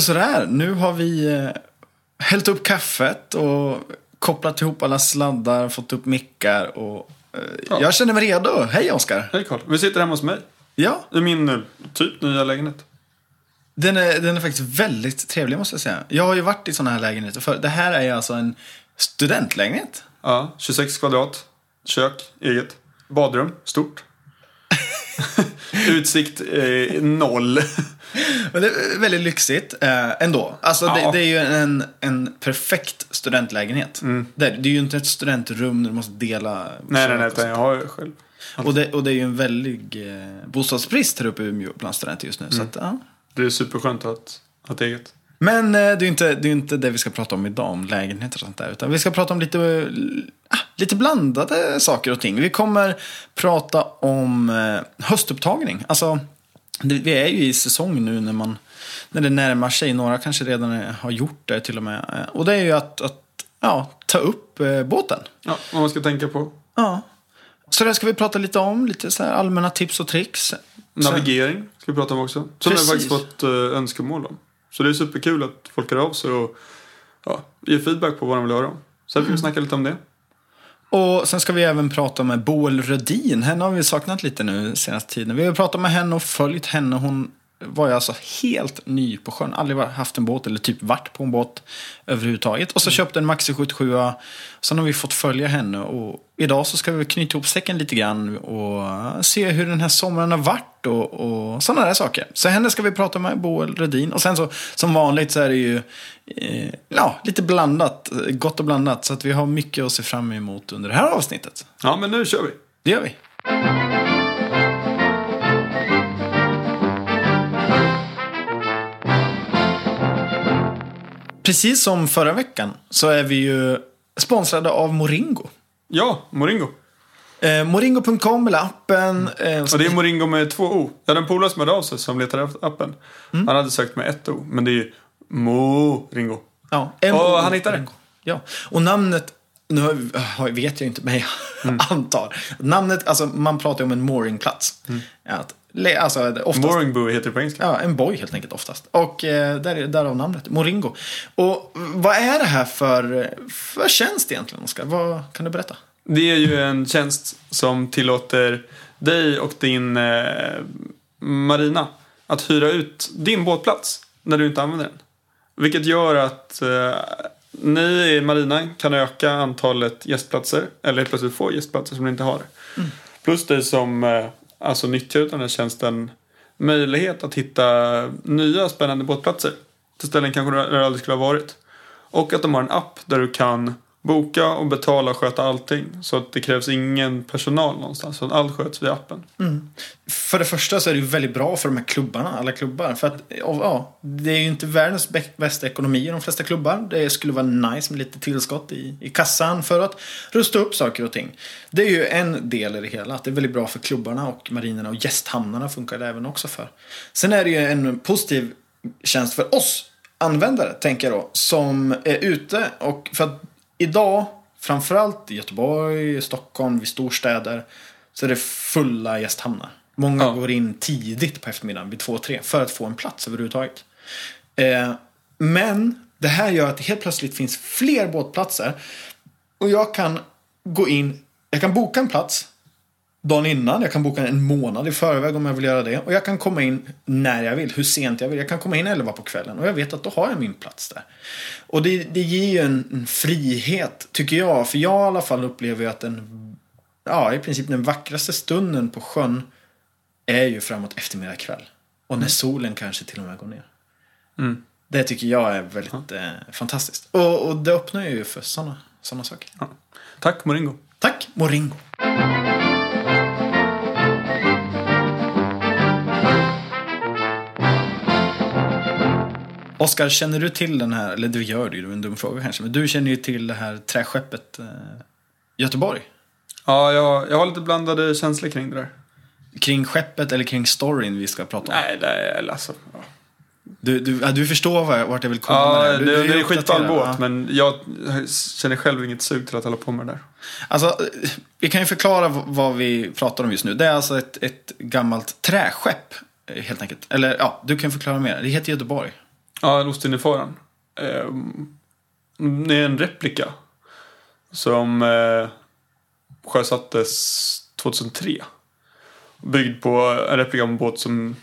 Men sådär, nu har vi eh, hällt upp kaffet och kopplat ihop alla sladdar, fått upp mickar och eh, Ja. jag känner mig redo. Hej Oskar! Hej Carl. Vi sitter hemma hos mig. Ja, I min eh, typ nya lägenhet. den är, den är faktiskt väldigt trevlig måste jag säga. Jag har ju varit i sådana här lägenheter förr. Det här är ju alltså en studentlägenhet. Ja, 26 kvadrat. Kök, eget. Badrum, stort. Utsikt eh, noll. Men det är väldigt lyxigt eh, ändå. Alltså Ja. det, det är ju en, en perfekt studentlägenhet. Det, är- det är ju inte ett studentrum där du måste dela nej, nej, nej. Utan jag har ju själv. Och det, och det är ju en väldig eh, bostadsbrist här uppe i Umeå bland studenter just nu. Så att, ja. Det är superskönt att ha ett eget. Men eh, det är ju inte det, är inte det vi ska prata om idag, om lägenheter och sånt där. Utan vi ska prata om lite, eh, ah, lite blandade saker och ting. Vi kommer prata om eh, höstupptagning. Alltså, vi är ju i säsong nu när, man, när det närmar sig. Några kanske redan har gjort det till och med. Och det är ju att, att ja, ta upp båten. Ja, vad man ska tänka på. Ja. Så det ska vi prata lite om. Lite så allmänna tips och tricks. Navigering ska vi prata om också. Som Precis. jag faktiskt fått önskemål om. Så det är superkul att folk hör av sig och ja, ger feedback på vad de vill höra om. Så vi Mm. får snacka lite om det. Och sen ska vi även prata med Boel Rödin. Henne har vi saknat lite nu senaste tiden. Vi har pratat med henne och följt henne. Hon var ju alltså helt ny på sjön. Aldrig haft en båt eller typ varit på en båt överhuvudtaget. Och så köpte en Maxi 77. Sen har vi fått följa henne. Och idag så ska vi knyta ihop säcken lite grann och se hur den här sommaren har varit och, och sådana där saker. Så henne ska vi prata med, Boel Rödin. Och sen så som vanligt så är det ju eh, ja, lite blandat, gott och blandat. Så att vi har mycket att se fram emot under det här avsnittet. Ja, men nu kör vi. Det gör vi. Precis som förra veckan så är vi ju sponsrade av Moringo. Ja, Moringo. Eh, Moringo.com eller appen. Eh, Och det är Moringo med två O. Jag hade en polare som hörde av sig som letade efter appen. Mm. Han hade sökt med ett O, men det är ju Moringo. Ja, Och han hittade det. Ja, och namnet, nu vet jag inte, men jag Mm. antar. Namnet, alltså man pratar ju om en mooringplats. Att, le- alltså, oftast, Moringbo heter det på engelska. Ja, en boy helt enkelt oftast. Och eh, där är därav namnet, Moringo. Och vad är det här för, för tjänst egentligen, Oskar? Vad kan du berätta? Det är ju en tjänst som tillåter dig och din eh, marina att hyra ut din båtplats när du inte använder den. Vilket gör att eh, ni i marinan kan öka antalet gästplatser, eller helt plötsligt få gästplatser som ni inte har. Plus dig som eh, alltså nyttjar den här tjänsten möjlighet att hitta nya spännande båtplatser till ställen kanske där du aldrig skulle ha varit. Och att de har en app där du kan boka och betala och sköta allting. Så att det krävs ingen personal någonstans. Så att allt sköts via appen. Mm. För det första så är det ju väldigt bra för de här klubbarna, alla klubbar. För att, ja, det är ju inte världens bästa ekonomi i de flesta klubbar. Det skulle vara nice med lite tillskott i, i kassan för att rusta upp saker och ting. Det är ju en del i det hela. Att det är väldigt bra för klubbarna och marinerna och gästhamnarna funkar det även också för. Sen är det ju en positiv tjänst för oss användare, tänker jag då, som är ute. Och för att idag, framförallt i Göteborg, Stockholm, vid storstäder, så är det fulla gästhamnar. Många Ja. går in tidigt på eftermiddagen, vid två, tre, för att få en plats överhuvudtaget. Eh, men det här gör att det helt plötsligt finns fler båtplatser. Och jag kan gå in, jag kan boka en plats dagen innan. Jag kan boka en månad i förväg om jag vill göra det. Och jag kan komma in när jag vill, hur sent jag vill. Jag kan komma in 11 på kvällen och jag vet att då har jag min plats där. Och det, det ger ju en, en frihet, tycker jag. För jag i alla fall upplever ju att den, ja, i princip den vackraste stunden på sjön är ju framåt eftermiddag kväll. Och när solen kanske till och med går ner. Mm. Det tycker jag är väldigt eh, fantastiskt. Och, och det öppnar ju för sådana såna saker. Ja. Tack Moringo. Tack, Moringo. Oskar, känner du till den här, eller du gör det ju, det var en dum fråga kanske, men du känner ju till det här träskeppet eh, Göteborg. Ja, jag, jag har lite blandade känslor kring det där. Kring skeppet eller kring storyn vi ska prata om? Nej, det är alltså... Ja, Du, du, ja, du förstår var- vart jag vill komma ja med det, Du- det, är skitball båt, ja. men jag känner själv inget sug till att hålla på med det där. Alltså, vi kan ju förklara vad vi pratar om just nu. Det är alltså ett, ett gammalt träskepp, eh, helt enkelt. Eller ja, du kan förklara mer. Det heter Göteborg. Ja, Ostindiefararen. Eh, det är en replika. Som eh, sjösattes 2003. Byggd på en replika av en båt som,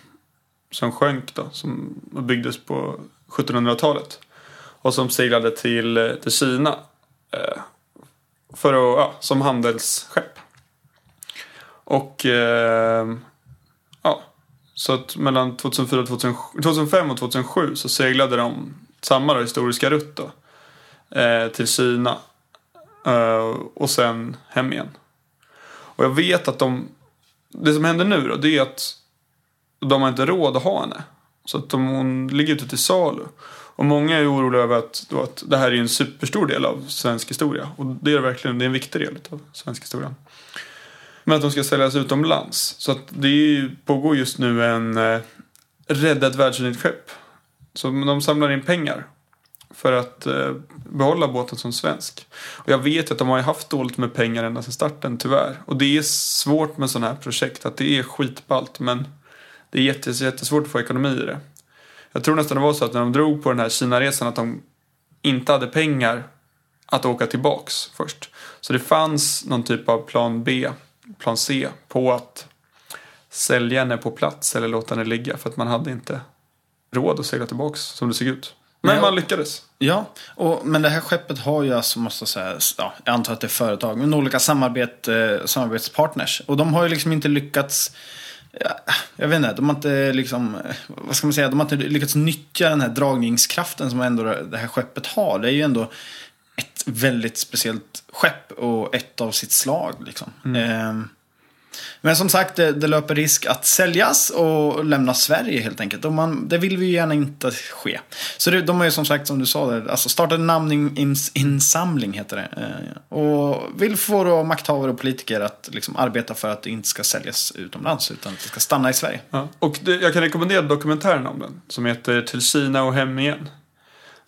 som sjönk då. Som byggdes på 1700-talet. Och som seglade till, eh, till Kina. Eh, för att, ja, som handelsskepp. Och eh, så att mellan 2004 och 2007, 2005 och 2007 så seglade de samma då, historiska rutt då, eh, till Kina. Eh, och sen hem igen. Och jag vet att de, det som händer nu då, det är att de har inte råd att ha henne. Så att de, hon ligger ute till salu. Och många är oroliga över att, då, att det här är en superstor del av svensk historia. Och det är verkligen det är en viktig del av svensk historia. Men att de ska säljas utomlands. Så att det är, pågår just nu en eh, rädda ett världsunikt skepp. Så de samlar in pengar för att eh, behålla båten som svensk. Och jag vet att de har haft dåligt med pengar ända sedan starten, tyvärr. Och det är svårt med sådana här projekt, att det är skitballt. Men det är jättes, jättesvårt att få ekonomi i det. Jag tror nästan det var så att när de drog på den här Kina-resan att de inte hade pengar att åka tillbaks först. Så det fanns någon typ av plan B, plan C på att sälja henne på plats eller låta henne ligga för att man hade inte råd att segla tillbaks som det såg ut. Men Nej, man lyckades. Ja, och, men det här skeppet har ju alltså, måste jag säga, ja, jag antar att det är företag, men olika samarbet, eh, samarbetspartners. Och de har ju liksom inte lyckats, ja, jag vet inte, de har inte liksom, vad ska man säga, de har inte lyckats nyttja den här dragningskraften som ändå det här skeppet har. Det är ju ändå ett väldigt speciellt skepp och ett av sitt slag liksom. Eh, men som sagt, det, det löper risk att säljas och lämna Sverige helt enkelt. Och man, det vill vi ju gärna inte ske. Så det, de har ju som sagt, som du sa, där, alltså startat en namninsamling heter det. Eh, och vill få då makthavare och politiker att liksom arbeta för att det inte ska säljas utomlands utan att det ska stanna i Sverige. Ja. Och det, jag kan rekommendera dokumentären om den. Som heter Till Kina och hem igen.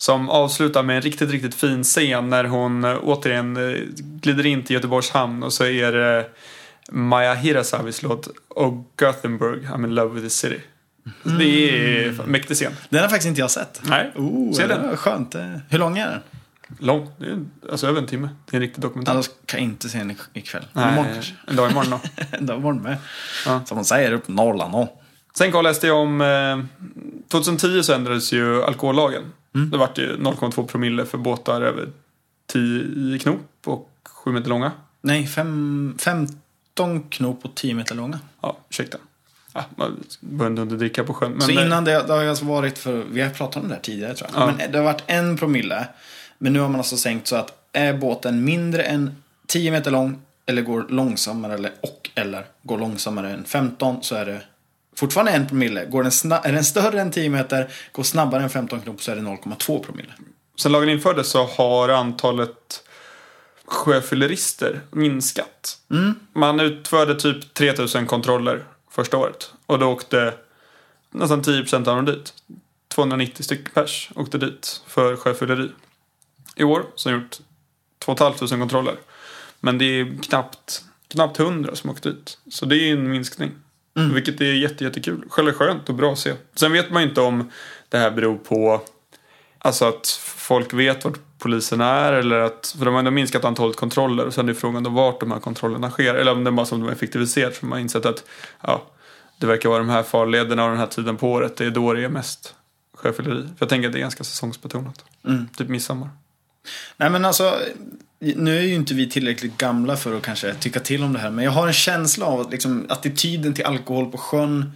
Som avslutar med en riktigt, riktigt fin scen när hon eh, återigen eh, glider in till Göteborgs hamn och så är det Maya Hirasawis låt Oh Gothenburg, I'm in love with the city. Det är en mäktig scen. Den har faktiskt inte jag sett. Nej, Oh, se den. skönt. Eh, Hur lång är den? Lång, det är alltså över en timme. Det är en riktig dokumentär. Annars kan jag inte se den ikväll. Imorgon Nej, kanske. en dag imorgon då. En dag imorgon med. Ja. Som man säger upp Norrland. Och. Sen läste jag om, eh, 2010 så ändrades ju alkohollagen. Mm. Det vart ju 0,2 promille för båtar över 10 knop och 7 meter långa. Nej, fem, 15 knop och 10 meter långa. Ja, ursäkta. Ja, man började inte dricka på sjön. Men så eh, innan det, det har alltså varit för, vi har pratat om det här tidigare tror jag. Ja. Men det har varit en promille. Men nu har man alltså sänkt så att är båten mindre än 10 meter lång eller går långsammare eller, och eller går långsammare än 15 så är det fortfarande en promille. Går den är den större än 10 meter, går snabbare än 15 knop så är det 0,2 promille. Sen lagen infördes så har antalet sjöfyllerister minskat. Mm. Man utförde typ 3000 kontroller första året. Och då åkte nästan 10% av dem dit. 290 stycken pers åkte dit för sjöfylleri. I år så har jag gjort 2 500 kontroller. Men det är knappt, knappt 100 som åkt dit. Så det är en minskning. Vilket är jätte, jättekul. Själva skönt och bra att se. Sen vet man inte om det här beror på Alltså att folk vet vart polisen är eller att, för de har ändå minskat antalet kontroller och sen är frågan då vart de här kontrollerna sker. Eller om det är bara som de har effektiviserat för man har insett att ja, det verkar vara de här farlederna och den här tiden på året, det är då det är mest sjöfylleri. För jag tänker att det är ganska säsongsbetonat. Mm. Typ midsommar. Nej men alltså, nu är ju inte vi tillräckligt gamla för att kanske tycka till om det här. Men jag har en känsla av att liksom, attityden till alkohol på sjön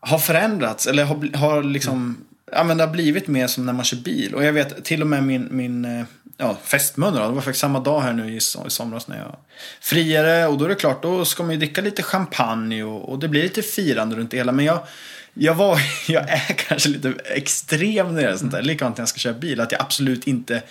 har förändrats. Eller har, har liksom, ja men det har blivit mer som när man kör bil. Och jag vet till och med min, min eh, ja, fästmö det var faktiskt samma dag här nu i, som- i somras när jag friade. Och då är det klart, då ska man ju dricka lite champagne och, och det blir lite firande runt det hela. Men jag, jag, var, jag är kanske lite extrem när det gäller sånt där. Likadant när jag ska köra bil. Att jag absolut inte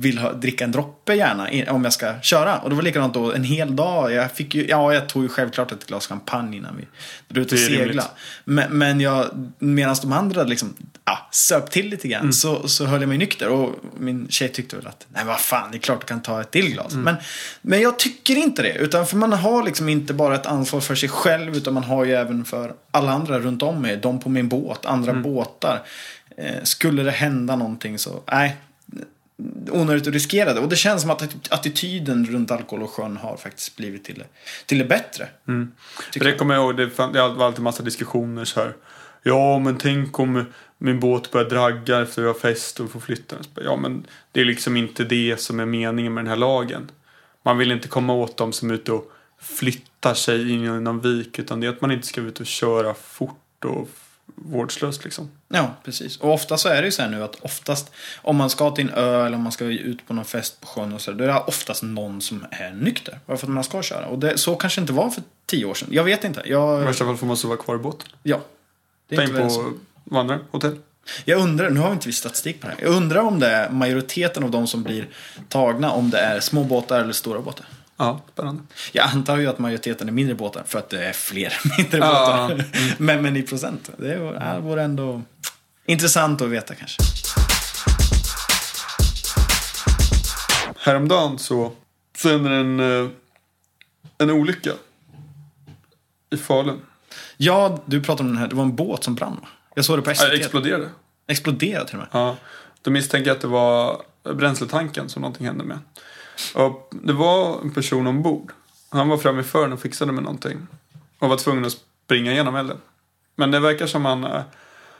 vill ha, dricka en droppe gärna om jag ska köra. Och det var likadant då en hel dag. Jag, fick ju, ja, jag tog ju självklart ett glas champagne innan vi drog ut och segla. Men, men jag, medan de andra liksom, ja, söp till lite grann så, så höll jag mig nykter. Och min tjej tyckte väl att, nej vad fan, det är klart du kan ta ett till glas. Men, men jag tycker inte det. Utan för man har liksom inte bara ett ansvar för sig själv utan man har ju även för alla andra runt om mig. De på min båt, andra båtar. Eh, skulle det hända någonting så, nej. Onödigt att riskera det. Och det känns som att attityden runt alkohol och sjön har faktiskt blivit till det, till det bättre. Mm. Det kommer jag ihåg, det, var alltid massa diskussioner så här. Ja, men tänk om min båt börjar dragga efter vi har fest och får flytta den. Ja, men det är liksom inte det som är meningen med den här lagen. Man vill inte komma åt dem som är ute och flyttar sig in i någon vik. Utan det är att man inte ska ut och köra fort och vårdslöst liksom. Ja, precis. Och ofta så är det ju så här nu att oftast om man ska till en ö eller om man ska ut på någon fest på sjön och så, då är det oftast någon som är nykter. Bara för att man ska köra. Och det, så kanske inte var för tio år sedan. Jag vet inte. I Jag, värsta fall får man sova kvar i båten. ja. Det är väl så. på vandrarhotell. Jag undrar, nu har vi inte vi statistik på det här. Jag undrar om det är majoriteten av de som blir tagna, om det är små båtar eller stora båtar. Ja, spännande. Jag antar ju att majoriteten är mindre båtar för att det är fler mindre Ja, båtar. Men, men i procent. Det vore- ändå intressant att veta kanske. Häromdagen så, så hände en, eh, en olycka. I Falun. Ja, du pratade om den här. Det var en båt som brann va? Jag såg det på Ja, SVT. det exploderade. Exploderade till och med. Ja. Då misstänker jag att det var bränsletanken som någonting hände med. Och det var en person ombord. Han var framme i fören och fixade med någonting. Och var tvungen att springa igenom elden. Men det verkar som han, eh,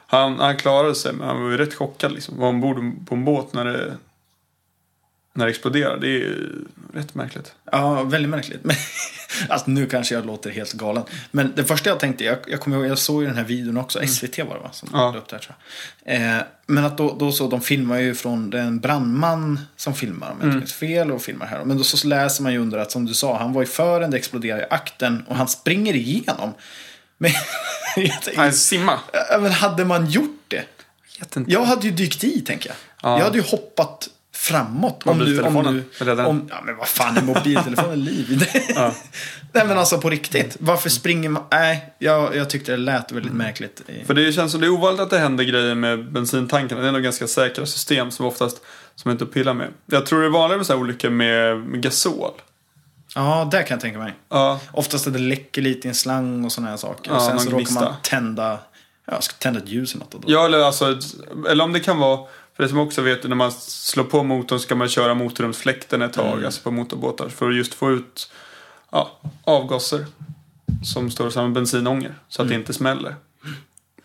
han, han klarade sig. Men han var ju rätt chockad liksom. Var ombord på en båt när det, när det exploderade. Det är ju rätt märkligt. Ja, väldigt märkligt. Men, alltså, nu kanske jag låter helt galen. Men det första jag tänkte, jag, jag kommer ihåg, jag såg ju den här videon också. SVT var det va? Som Ja. upp där tror jag. Eh, men att då, då så, de filmar ju från den brandman som filmar om jag minns fel och filmar här. Men då så läser man ju under att som du sa, han var i fören, det exploderade i akten och han springer igenom. Men, jag Han simma. Ja, men hade man gjort det? Inte. Jag hade ju dykt i, tänker jag. Ja. Jag hade ju hoppat framåt. Om du, om du, om, ja, men vad fan är mobiltelefonen liv? Ja. Nej, men alltså på riktigt. Varför springer man? Nej, jag, jag tyckte det lät väldigt märkligt. För det känns som det är ovanligt att det händer grejer med bensintankarna. Det är nog ganska säkra system som oftast som inte pillar med. Jag tror det är vanligare med så här olyckor med, gasol. Ja, det kan jag tänka mig. Ja, Oftast är det läcker lite i en slang och sådana här saker. Ja, och sen så råkar man tända, ja, ska tända ett ljus eller något. Ja eller, alltså, eller om det kan vara, för det som också vet, när man slår på motorn ska man köra motorrumsfläkten ett tag, alltså på motorbåtar. För att just få ut ja, avgaser som står som bensinånger. Så att det inte smäller.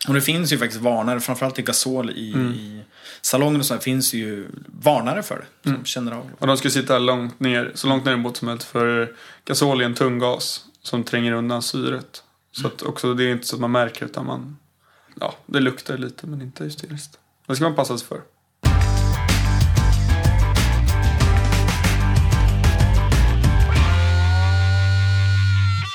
Och det finns ju faktiskt varnare, framförallt i gasol i, Mm. i salongen och så här, finns ju varnare för det. Som Mm. känner av. Och de ska sitta långt ner, så långt ner i en båt som möjligt. För gasol är en tung gas som tränger undan syret. Så att också, det är inte så att man märker utan man, ja, det luktar lite men inte hysteriskt. Det ska man passa sig för.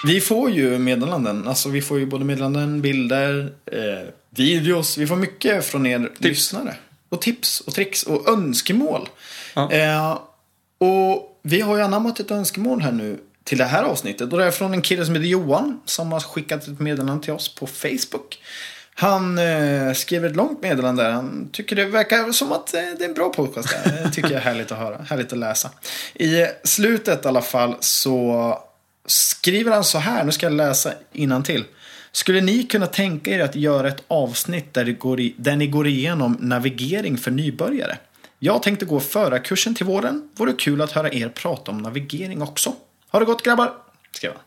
Vi får ju meddelanden. Alltså vi får ju både meddelanden, bilder, eh, videos. Vi får mycket från er lyssnare. Och tips och tricks och önskemål. Ja. Eh, och vi har ju anammat ett önskemål här nu till det här avsnittet. Och det är från en kille som heter Johan. Som har skickat ett meddelande till oss på Facebook. Han eh, skrev ett långt meddelande där. Han tycker det verkar som att eh, det är en bra podcast. Där. Det tycker jag är härligt att höra. Härligt att läsa. I slutet i alla fall så skriver han så här. Nu ska jag läsa till. Skulle ni kunna tänka er att göra ett avsnitt där, det går i, där ni går igenom navigering för nybörjare? Jag tänkte gå förarkursen till våren. Vore kul att höra er prata om navigering också. Ha det gott grabbar! Skrev han.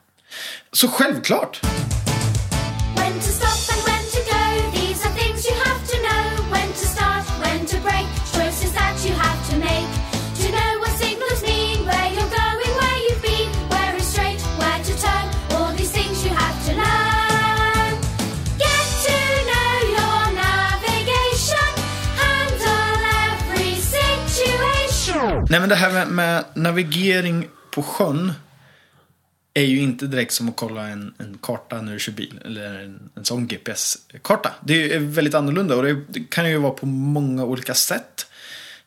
Så självklart! Nej men det här med, med navigering på sjön är ju inte direkt som att kolla en, en karta när du kör bil. Eller en, en sån GPS-karta. Det är väldigt annorlunda och det, det kan ju vara på många olika sätt.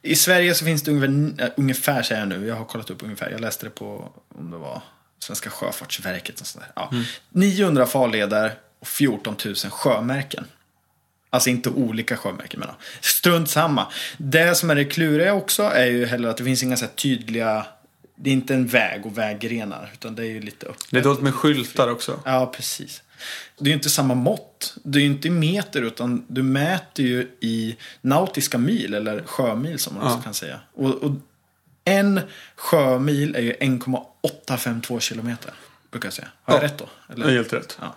I Sverige så finns det ungefär, äh, ungefär säger jag nu, jag har kollat upp ungefär. Jag läste det på, om det var Svenska Sjöfartsverket och sådär. Ja. 900 farleder och 14 000 sjömärken. Alltså inte olika sjömärken men. Strunt samma. Det som är det kluriga också är ju heller att det finns inga så tydliga det är inte en väg och väggrenar utan det är ju lite öppet. Det är dåligt med skyltar också. Ja, precis. Det är ju inte samma mått. Det är ju inte i meter utan du mäter ju i nautiska mil eller sjömil som man Ja. också kan säga. Och, och en sjömil är ju 1,852 kilometer. Brukar jag säga. Har jag Ja. rätt då? Det är helt rätt. Ja.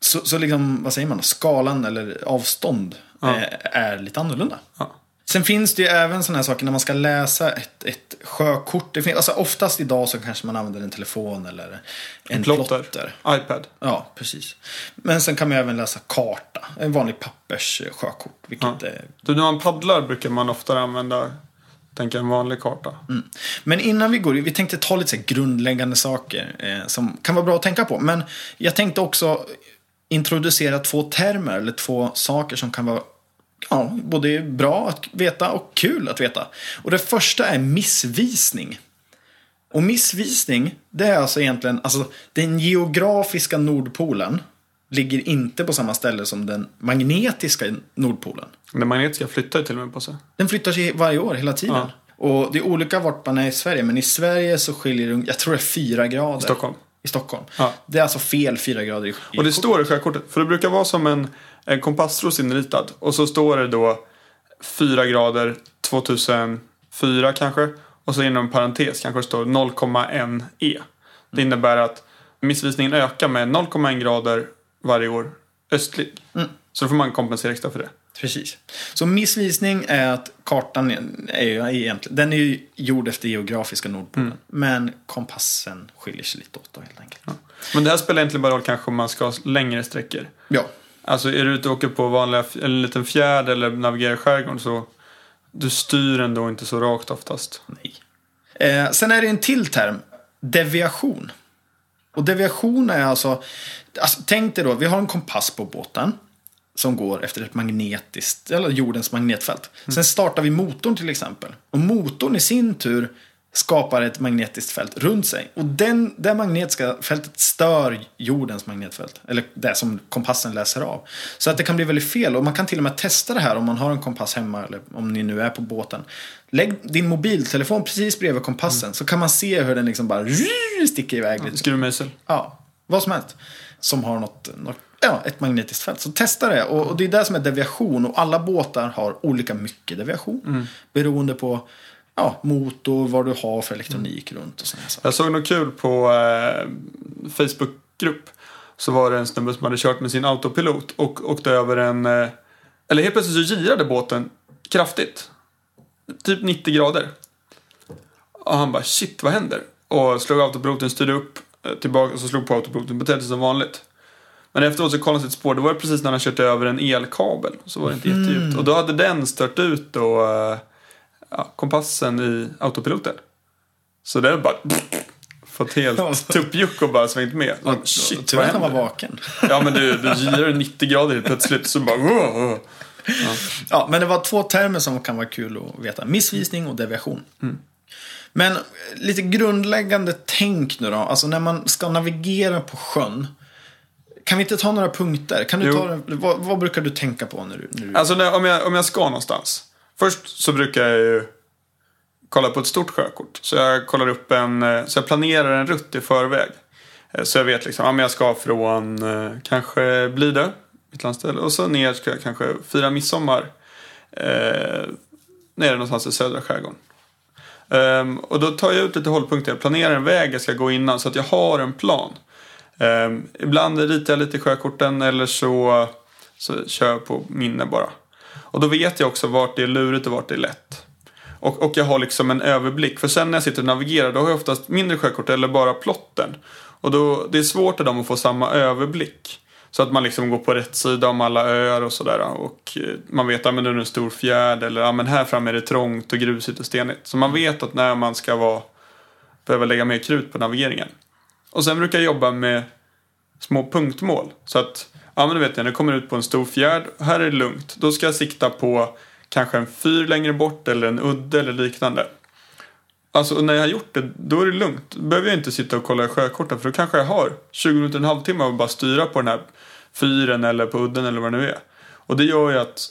Så, så liksom, vad säger man, skalan eller avstånd Ja. eh, är lite annorlunda. Ja. Sen finns det ju även sådana här saker när man ska läsa ett, ett sjökort. Det finns, alltså oftast idag så kanske man använder en telefon eller en Plotter. plotter. iPad. Ja, precis. Men sen kan man även läsa karta. En vanlig pappers eh, sjökort. Vilket Ja. är... Du, när man paddlar brukar man ofta använda tänka en vanlig karta. Men innan vi går in, vi tänkte ta lite så grundläggande saker eh, som kan vara bra att tänka på. Men jag tänkte också introducera två termer eller två saker som kan vara ja, både bra att veta och kul att veta. Och det första är missvisning. Och missvisning, det är alltså egentligen, alltså den geografiska Nordpolen ligger inte på samma ställe som den magnetiska Nordpolen. Den magnetiska flyttar ju till och med på sig. Den flyttar sig varje år, hela tiden. Ja. Och det är olika vart man är i Sverige, men i Sverige så skiljer det, jag tror det är fyra grader. Stockholm. I Stockholm. Ja. Det är alltså fel fyra grader i, i Och det står i sjökortet. För det brukar vara som en, en kompassros inritad. Och så står det då 4 grader 2004 kanske. Och så inom parentes kanske det står 0,1 E. Det innebär att missvisningen ökar med 0,1 grader varje år östlig. Så då får man kompensera extra för det. Precis. Så missvisning är att kartan är ju egentligen, den är ju gjord efter geografiska Nordpolen. Mm. Men kompassen skiljer sig lite åt då helt enkelt. Ja. Men det här spelar egentligen bara roll kanske om man ska längre sträckor. ja. Alltså är du ute och åker på vanliga, en liten fjärd eller navigerar i skärgården så du styr ändå inte så rakt oftast. Nej. Eh, sen är det en till term. Deviation. Och deviation är alltså, alltså. Tänk dig då, vi har en kompass på båten. Som går efter ett magnetiskt, eller jordens magnetfält. Sen startar vi motorn till exempel. Och motorn i sin tur skapar ett magnetiskt fält runt sig. Och den, det magnetiska fältet stör jordens magnetfält. Eller det som kompassen läser av. Så att det kan bli väldigt fel. Och man kan till och med testa det här om man har en kompass hemma. Eller om ni nu är på båten. Lägg din mobiltelefon precis bredvid kompassen. Så kan man se hur den liksom bara sticker iväg lite. Skruvmejsel. Ja, vad som helst. Som har något, något ja, ett magnetiskt fält. Så testa det. Och, och det är det som är deviation. Och alla båtar har olika mycket deviation. Beroende på ja, motor, vad du har för elektronik runt och sådana saker. Jag såg något kul på eh, Facebookgrupp. Så var det en snubbe som hade kört med sin autopilot och åkte över en... Eh, eller helt plötsligt så girade båten kraftigt. Typ 90 grader. Och han bara shit vad händer? Och slog autopiloten, styrde upp eh, tillbaka och så slog på autopiloten. Betedde sig som vanligt. Men efteråt så kollade han sitt spår. Det var precis när han kört över en elkabel. Så var det inte jättedjupt. Och då hade den stört ut då, eh, ja, kompassen i autopiloten. Så det är bara fått helt tuppjuck och bara svängt med. Så, shit, Tur att han var vaken. Ja men du, du girar 90 grader helt plötsligt så bara... "Åh, åh." Ja, men det var två termer som kan vara kul att veta. Missvisning och deviation. Men eh, lite grundläggande tänk nu då. Alltså när man ska navigera på sjön. Kan vi inte ta några punkter? Kan du Jo. ta, vad, vad brukar du tänka på när du... När du... Alltså när, om, jag, om jag ska någonstans. Först så brukar jag ju kolla på ett stort sjökort. Så jag kollar upp en, eh, så jag planerar en rutt i förväg. Eh, Så jag vet liksom, ja men jag ska från eh, kanske Blidö, mitt landställe. Och så ner ska jag kanske fira midsommar. Eh, nere någonstans i södra skärgården. Ehm, och då tar jag ut lite hållpunkter. Jag planerar en väg jag ska gå innan så att jag har en plan. Ehm, ibland ritar jag lite i sjökorten eller så, så kör jag på minne bara. Och då vet jag också vart det är lurigt och vart det är lätt. Och, och jag har liksom en överblick. För sen när jag sitter och navigerar då har jag oftast mindre sjökort eller bara plotten. Och då, det är svårt för dem att få samma överblick. Så att man liksom går på rätt sida om alla öar och sådär. Och eh, man vet att men nu är det en stor fjärd eller ja, men här framme är det trångt och grusigt och stenigt. Så man vet att när man ska vara, behöva lägga mer krut på navigeringen. Och sen brukar jag jobba med små punktmål. Så att, ja men du vet jag, när jag kommer ut på en stor fjärd, här är det lugnt. Då ska jag sikta på kanske en fyr längre bort eller en udde eller liknande. Alltså när jag har gjort det, då är det lugnt. Då behöver jag inte sitta och kolla i sjökorten för då kanske jag har 20 minuter, en halvtimme att bara styra på den här fyren eller på udden eller vad det nu är. Och det gör ju att,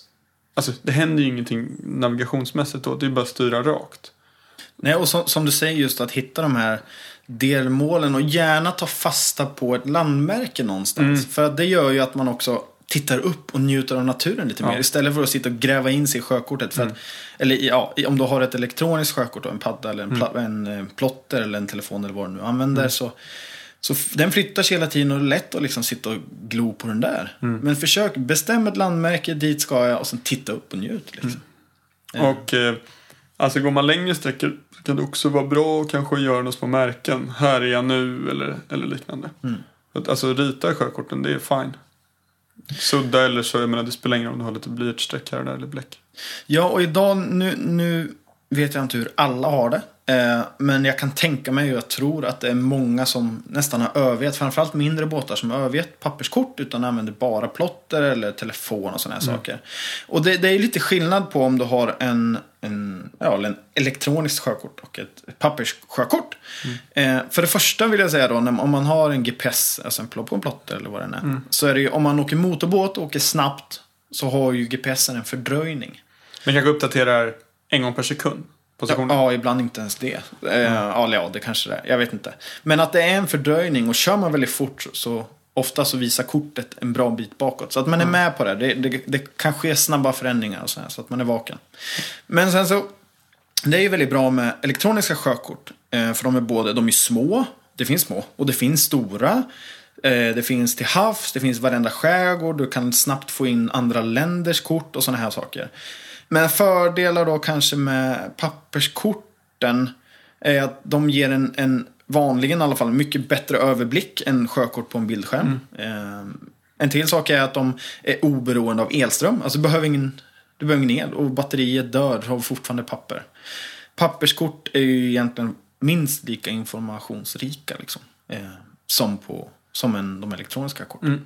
alltså det händer ju ingenting navigationsmässigt då, det är bara att styra rakt. Nej, och som, som du säger just att hitta de här delmålen och gärna ta fasta på ett landmärke någonstans. För att det gör ju att man också tittar upp och njuter av naturen lite Ja. mer. Istället för att sitta och gräva in sig i sjökortet. För att, eller ja, om du har ett elektroniskt sjökort, en padda eller en, pla- en eh, plotter eller en telefon eller vad du nu använder. Så, så f- den flyttar sig hela tiden och det är lätt att liksom sitta och glo på den där. Men försök, bestäm ett landmärke, dit ska jag och sen titta upp och njut. Liksom. Och eh, alltså går man längre sträckor kan det också vara bra att kanske göra några små märken. Här är jag nu eller, eller liknande. För Att, alltså rita i sjökorten, det är fine. Sudda eller så, jag menar det spelar ingen roll om du har lite blyertsstreck här och där eller bläck. Ja, och idag, nu, nu vet jag inte hur alla har det. Eh, men jag kan tänka mig och jag tror att det är många som nästan har övergett, framförallt mindre båtar som har övergett papperskort utan använder bara plotter eller telefon och sådana här saker. Och det, det är lite skillnad på om du har en, en, ja, en elektroniskt sjökort och ett papperssjökort. Eh, för det första vill jag säga då, om man har en GPS, alltså en, plott- på en plotter eller vad det är. Så är det ju, om man åker motorbåt och åker snabbt så har ju GPSen en fördröjning. Men kanske uppdaterar en gång per sekund. Positionen. Ja, ibland inte ens det. Eh, ja, eller ja, det kanske det är. Jag vet inte. Men att det är en fördröjning och kör man väldigt fort så- ofta så visar kortet en bra bit bakåt. Så att man är med på det. Det, det, det kan ske snabba förändringar och så, här, så att man är vaken. Men sen så, det är ju väldigt bra med elektroniska sjökort. Eh, för de är både, de är små, det finns små, och det finns stora. Eh, det finns till havs, det finns varenda skärgård, du kan snabbt få in andra länders kort och sådana här saker. Men fördelar då kanske med papperskorten är att de ger en, en vanligen i alla fall, mycket bättre överblick än sjökort på en bildskärm. Eh, en till sak är att de är oberoende av elström. Alltså du behöver ingen, du behöver ingen el och batteriet dör, du har fortfarande papper. Papperskort är ju egentligen minst lika informationsrika liksom, eh, som, på, som en, de elektroniska korten.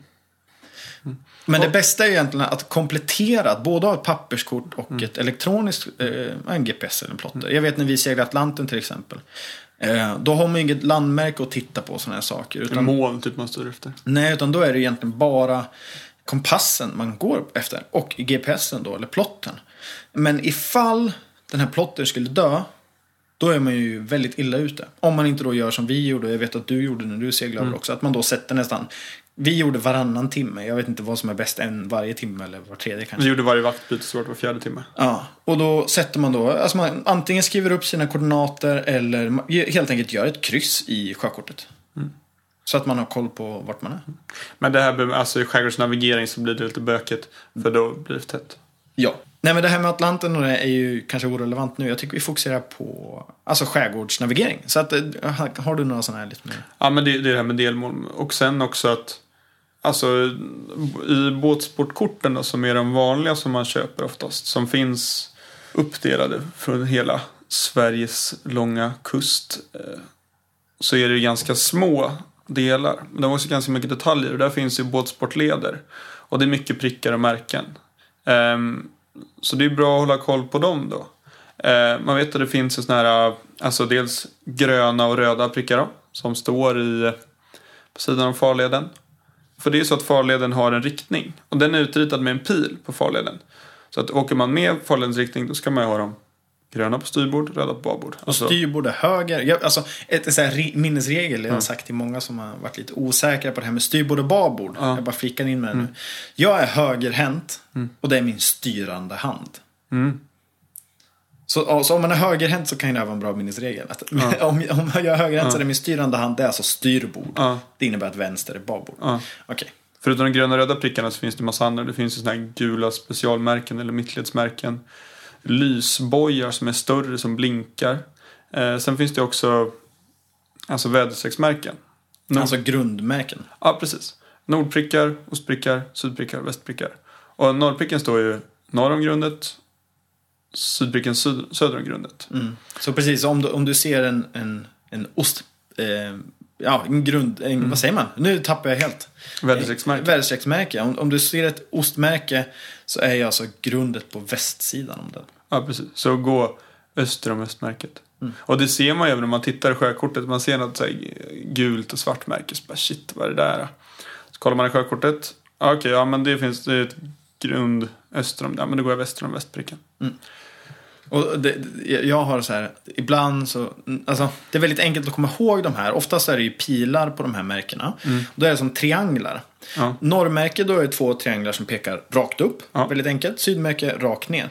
Men det bästa är egentligen att komplettera, att både ha ett papperskort och ett elektroniskt, eh, en GPS eller en plotter. Jag vet när vi seglade Atlanten till exempel. Eh, då har man ju inget landmärke att titta på sådana här saker. En Utan, moln typ man styr efter. nej, utan då är det egentligen bara kompassen man går efter. Och GPSen då, eller plotten. Men ifall den här plotten skulle dö, då är man ju väldigt illa ute. Om man inte då gör som vi gjorde, och jag vet att du gjorde när du seglade över också. Att man då sätter nästan, vi gjorde varannan timme. Jag vet inte vad som är bäst, en varje timme eller var tredje kanske. Vi gjorde varje vaktbyte så var fjärde timme. Ja, och då sätter man då, alltså man antingen skriver upp sina koordinater eller helt enkelt gör ett kryss i sjökortet. Så att man har koll på vart man är. Men det här med, alltså skärgårdsnavigering så blir det lite bökigt. För då blir det tätt. Ja. Nej men det här med Atlanten och det är ju kanske orelevant nu. Jag tycker vi fokuserar på alltså skärgårdsnavigering. Så att, eh, har- har du några sådana här lite mer? Ja men det, det är det här med delmål. Och sen också att Alltså i båtsportkorten då, som är de vanliga som man köper oftast. Som finns uppdelade från hela Sveriges långa kust. Eh, så är det ganska små delar. Men de har också ganska mycket detaljer. Och där finns ju båtsportleder. Och det är mycket prickar och märken. Ehm, så det är bra att hålla koll på dem då. Ehm, man vet att det finns ju sådana här, alltså dels gröna och röda prickar då, som står i, på sidan av farleden. För det är så att farleden har en riktning. Och den är utritad med en pil på farleden. Så att åker man med farledens riktning då ska man ju ha dem gröna på styrbord, röda på babord. Och Alltså, styrbord är höger. Jag, alltså, ett, så här minnesregel jag har sagt till många som har varit lite osäkra på det här med styrbord och babord. Ja. Jag bara flikar in med det nu. Jag är högerhänt och det är min styrande hand. Mm. Så, ja, så om man är högerhänt så kan det vara en bra minnesregel. Att, om, om jag är högerhänt så är det min styrande hand, det är alltså styrbord. Ja. Det innebär att vänster är babord. Ja. Okej. Förutom de gröna och röda prickarna så finns det massa andra. Det finns ju såna här gula specialmärken eller mittledsmärken. Lysbojar som är större som blinkar. Eh, sen finns det också alltså väderstrecksmärken. Nord- Alltså grundmärken. Ja, precis. Nordprickar, ostprickar, sydprickar, västprickar. Och norrpricken står ju norr om grundet. Sydpricken syd, söder om grundet. Mm. Så precis, om du, om du ser en, en, en ost... Eh, ja, en grund... En, Vad säger man? Nu tappar jag helt. Väderstrecksmärke. Väderstrecksmärke. Om, om du ser ett ostmärke så är ju alltså grundet på västsidan om den. Ja, precis. Så gå öster om östmärket. Och det ser man ju även om man tittar i sjökortet. Man ser något så här gult och svart märke. Så bara shit, vad är det där? Så kollar man i sjökortet. Okej, ja men det finns det är ett grund öster om det. Men då går jag väster om västpricken. Och det, jag har så här, ibland så, alltså det är väldigt enkelt att komma ihåg de här. Oftast är det ju pilar på de här märkena. Då är det som trianglar. Mm. Ja. Norrmärke då är det två trianglar som pekar rakt upp. Ja. Väldigt enkelt. Sydmärke rakt ner.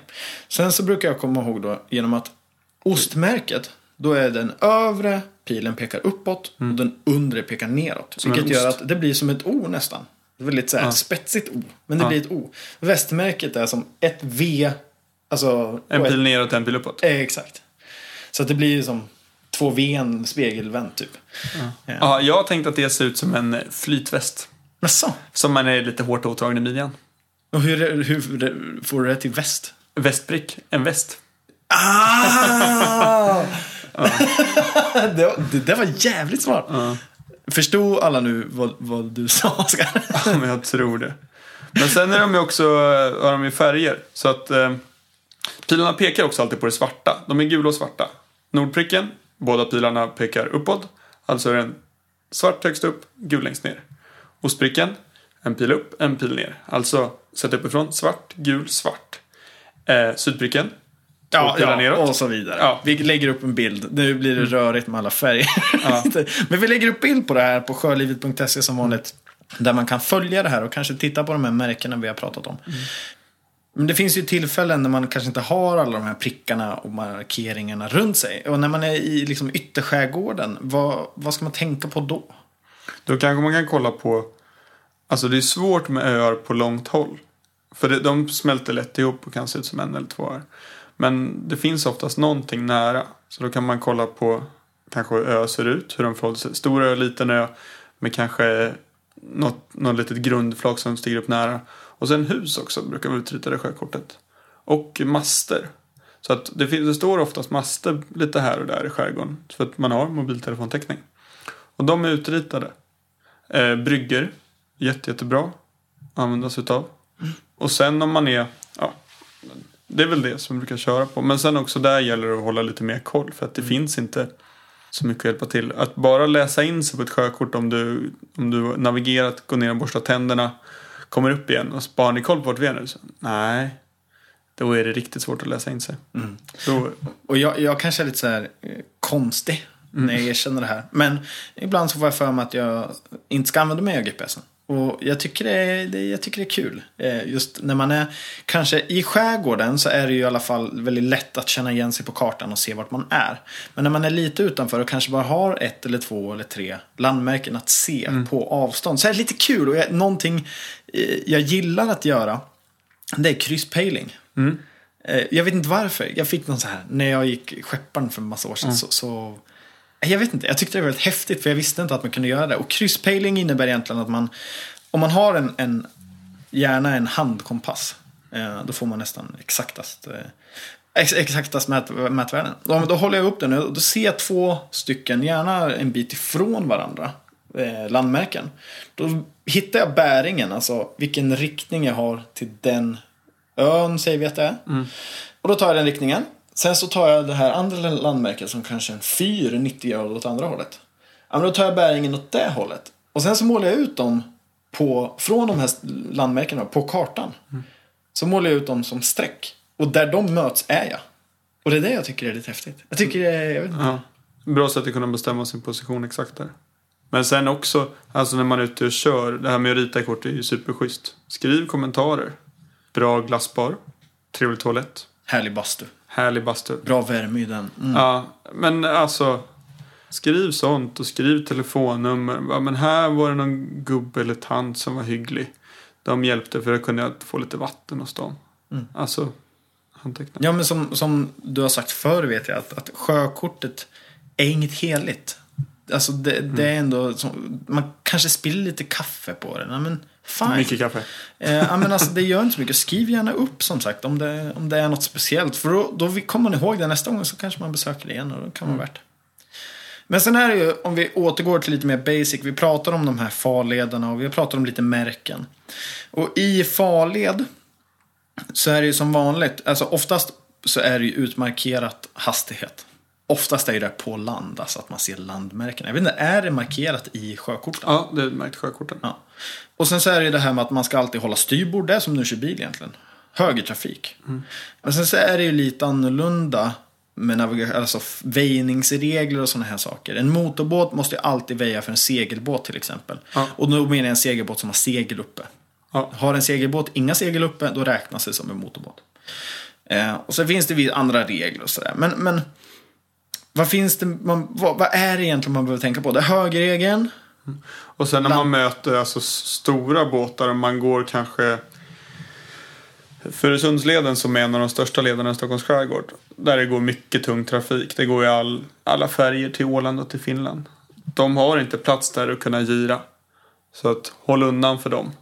Sen så brukar jag komma ihåg då genom att ostmärket, då är den övre pilen pekar uppåt och den undre pekar neråt. Mm. Som vilket gör att det blir som ett O nästan. Det är väldigt så här Ja. spetsigt O. Men det Ja. blir ett O. Västmärket är som ett V. Alltså, En och ett- pil neråt, en pil uppåt. Eh, exakt. Så det blir ju som två V spegelvänt typ. Ja. Ja, jag har tänkt att det ser ut som en flytväst. Jaså? Som man är lite hårt åtdragen i midjan. Och hur, hur får du det till väst? Västbrick, en väst. Ah! det, var- det där var jävligt smart. Förstod alla nu vad, vad du sa, Oskar? Ja, men jag tror det. Men sen är de ju också eh, har de ju färger. Så att eh, pilarna pekar också alltid på det svarta. De är gula och svarta. Nordpricken, båda pilarna pekar uppåt. Alltså är den svart högst upp, gul längst ner. Ostpricken, en pil upp, en pil ner. Alltså sett uppifrån, svart, gul, svart. Eh, sydpricken, Ja, pilar ja och så vidare. Ja. Vi lägger upp en bild. Nu blir det rörigt med alla färger. Ja. Men vi lägger upp bild på det här på sjölivet.se som vanligt. Där man kan följa det här och kanske titta på de här märkena vi har pratat om. Men det finns ju tillfällen när man kanske inte har alla de här prickarna och markeringarna runt sig. Och när man är i liksom ytterskärgården, vad, vad ska man tänka på då? Då kanske man kan kolla på... Alltså det är svårt med öar på långt håll. För det, de smälter lätt ihop och kan se ut som en eller två öar. Men det finns oftast någonting nära. Så då kan man kolla på kanske hur ö ser ut, hur de förhåller sig. Stor ö, liten ö med kanske något, något litet grundflak som stiger upp nära. Och sen hus också brukar vara utritade i sjökortet. Och master. Så att det, finns, det står oftast master lite här och där i skärgården. För att man har mobiltelefontäckning. Och de är utritade. Eh, brygger, jätte, jättebra att använda sig utav. Och sen om man är, ja, det är väl det som vi brukar köra på. Men sen också där gäller det att hålla lite mer koll. För att det finns inte så mycket att hjälpa till. Att bara läsa in sig på ett sjökort om du, om du navigerat, går ner och borstar tänderna, kommer upp igen och sparar ni koll på vart vi är nu? Så, nej, då är det riktigt svårt att läsa in sig. Då, Och jag, jag kanske är lite så här eh, konstig när jag erkänner det här. Men ibland så får jag för mig att jag inte ska använda mig av GPSen. Och jag tycker det är, det, jag tycker det är kul. Eh, Just när man är, kanske i skärgården så är det ju i alla fall väldigt lätt att känna igen sig på kartan och se vart man är. Men när man är lite utanför och kanske bara har ett eller två eller tre landmärken att se på avstånd. Så är det lite kul och jag, någonting eh, jag gillar att göra. Det är krysspejling. Eh, Jag vet inte varför. Jag fick någon så här, när jag gick skepparen för en massa år sedan så, så... Jag vet inte, jag tyckte det var väldigt häftigt för jag visste inte att man kunde göra det. Och krysspejling innebär egentligen att man, om man har en, en gärna en handkompass, eh, då får man nästan exaktast, eh, ex, exaktast mät, mätvärden. Då, då håller jag upp den och då ser jag två stycken, gärna en bit ifrån varandra, eh, landmärken. Då hittar jag bäringen, alltså vilken riktning jag har till den ön säger vi att det är. Och då tar jag den riktningen. Sen så tar jag det här andra landmärket som kanske är en fyr, 90 grader åt andra hållet. Ja, men då tar jag bäringen åt det hållet. Och sen så målar jag ut dem på, från de här landmärkena på kartan. Så målar jag ut dem som streck. Och där de möts är jag. Och det är det jag tycker är lite häftigt. Jag tycker det är, jag vet inte. Ja. Bra sätt att kunna bestämma sin position exakt där. Men sen också, alltså när man är ute och kör, det här med att rita kort är ju superschysst. Skriv kommentarer. Bra glassbar. Trevlig toalett. Härlig bastu. Härlig bastu. Bra värme i den. Mm. Ja, men alltså. Skriv sånt och skriv telefonnummer. Ja, men här var det någon gubbe eller tant som var hygglig. De hjälpte för att kunna få lite vatten hos dem. Alltså, anteckna. Ja, men som, som du har sagt förr vet jag att, att sjökortet är inget heligt. Alltså det, det är ändå, som, man kanske spiller lite kaffe på det. Men fine. Mycket kaffe. Eh, men alltså, det gör inte så mycket. Skriv gärna upp som sagt om det, om det är något speciellt. För då, då kommer man ihåg det nästa gång så kanske man besöker det igen och då kan man vara värt det. Men sen är det ju, om vi återgår till lite mer basic. Vi pratar om de här farlederna och vi pratar om lite märken. Och i farled så är det ju som vanligt, alltså oftast så är det ju utmarkerat hastighet. Oftast är det på land, alltså att man ser landmärken. Jag vet inte, är det markerat i sjökorten? Ja, det är märkt sjökorten. Ja. Och sen så är det det här med att man ska alltid hålla styrbord. Det är som när du kör bil egentligen. högertrafik. Men sen så är det ju lite annorlunda med navigation, alltså väjningsregler och sådana här saker. En motorbåt måste ju alltid väja för en segelbåt till exempel. Ja. Och då menar jag en segelbåt som har segel uppe. Ja. Har en segelbåt inga segel uppe, då räknas det som en motorbåt. Eh, och så finns det vid andra regler och sådär. Men, men vad finns det, man, vad, vad är det egentligen man behöver tänka på? Det är högerregeln. Och sen när man möter alltså stora båtar och man går kanske Furusundsleden som är en av de största lederna i Stockholms skärgård. Där det går mycket tung trafik. Det går ju all, alla färger till Åland och till Finland. De har inte plats där att kunna gira. Så att håll undan för dem.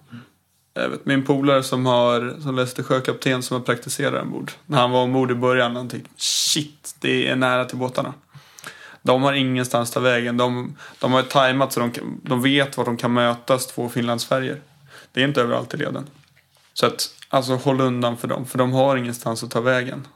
Jag vet, min polare som, har, som läste sjökapten som har praktiserat ombord. När han var ombord i början han tänkte shit det är nära till båtarna. De har ingenstans ta vägen. De, de har tajmat så de, de vet var de kan mötas, två Finlandsfärger. Det är inte överallt i leden. Så att, alltså håll undan för dem, för de har ingenstans att ta vägen.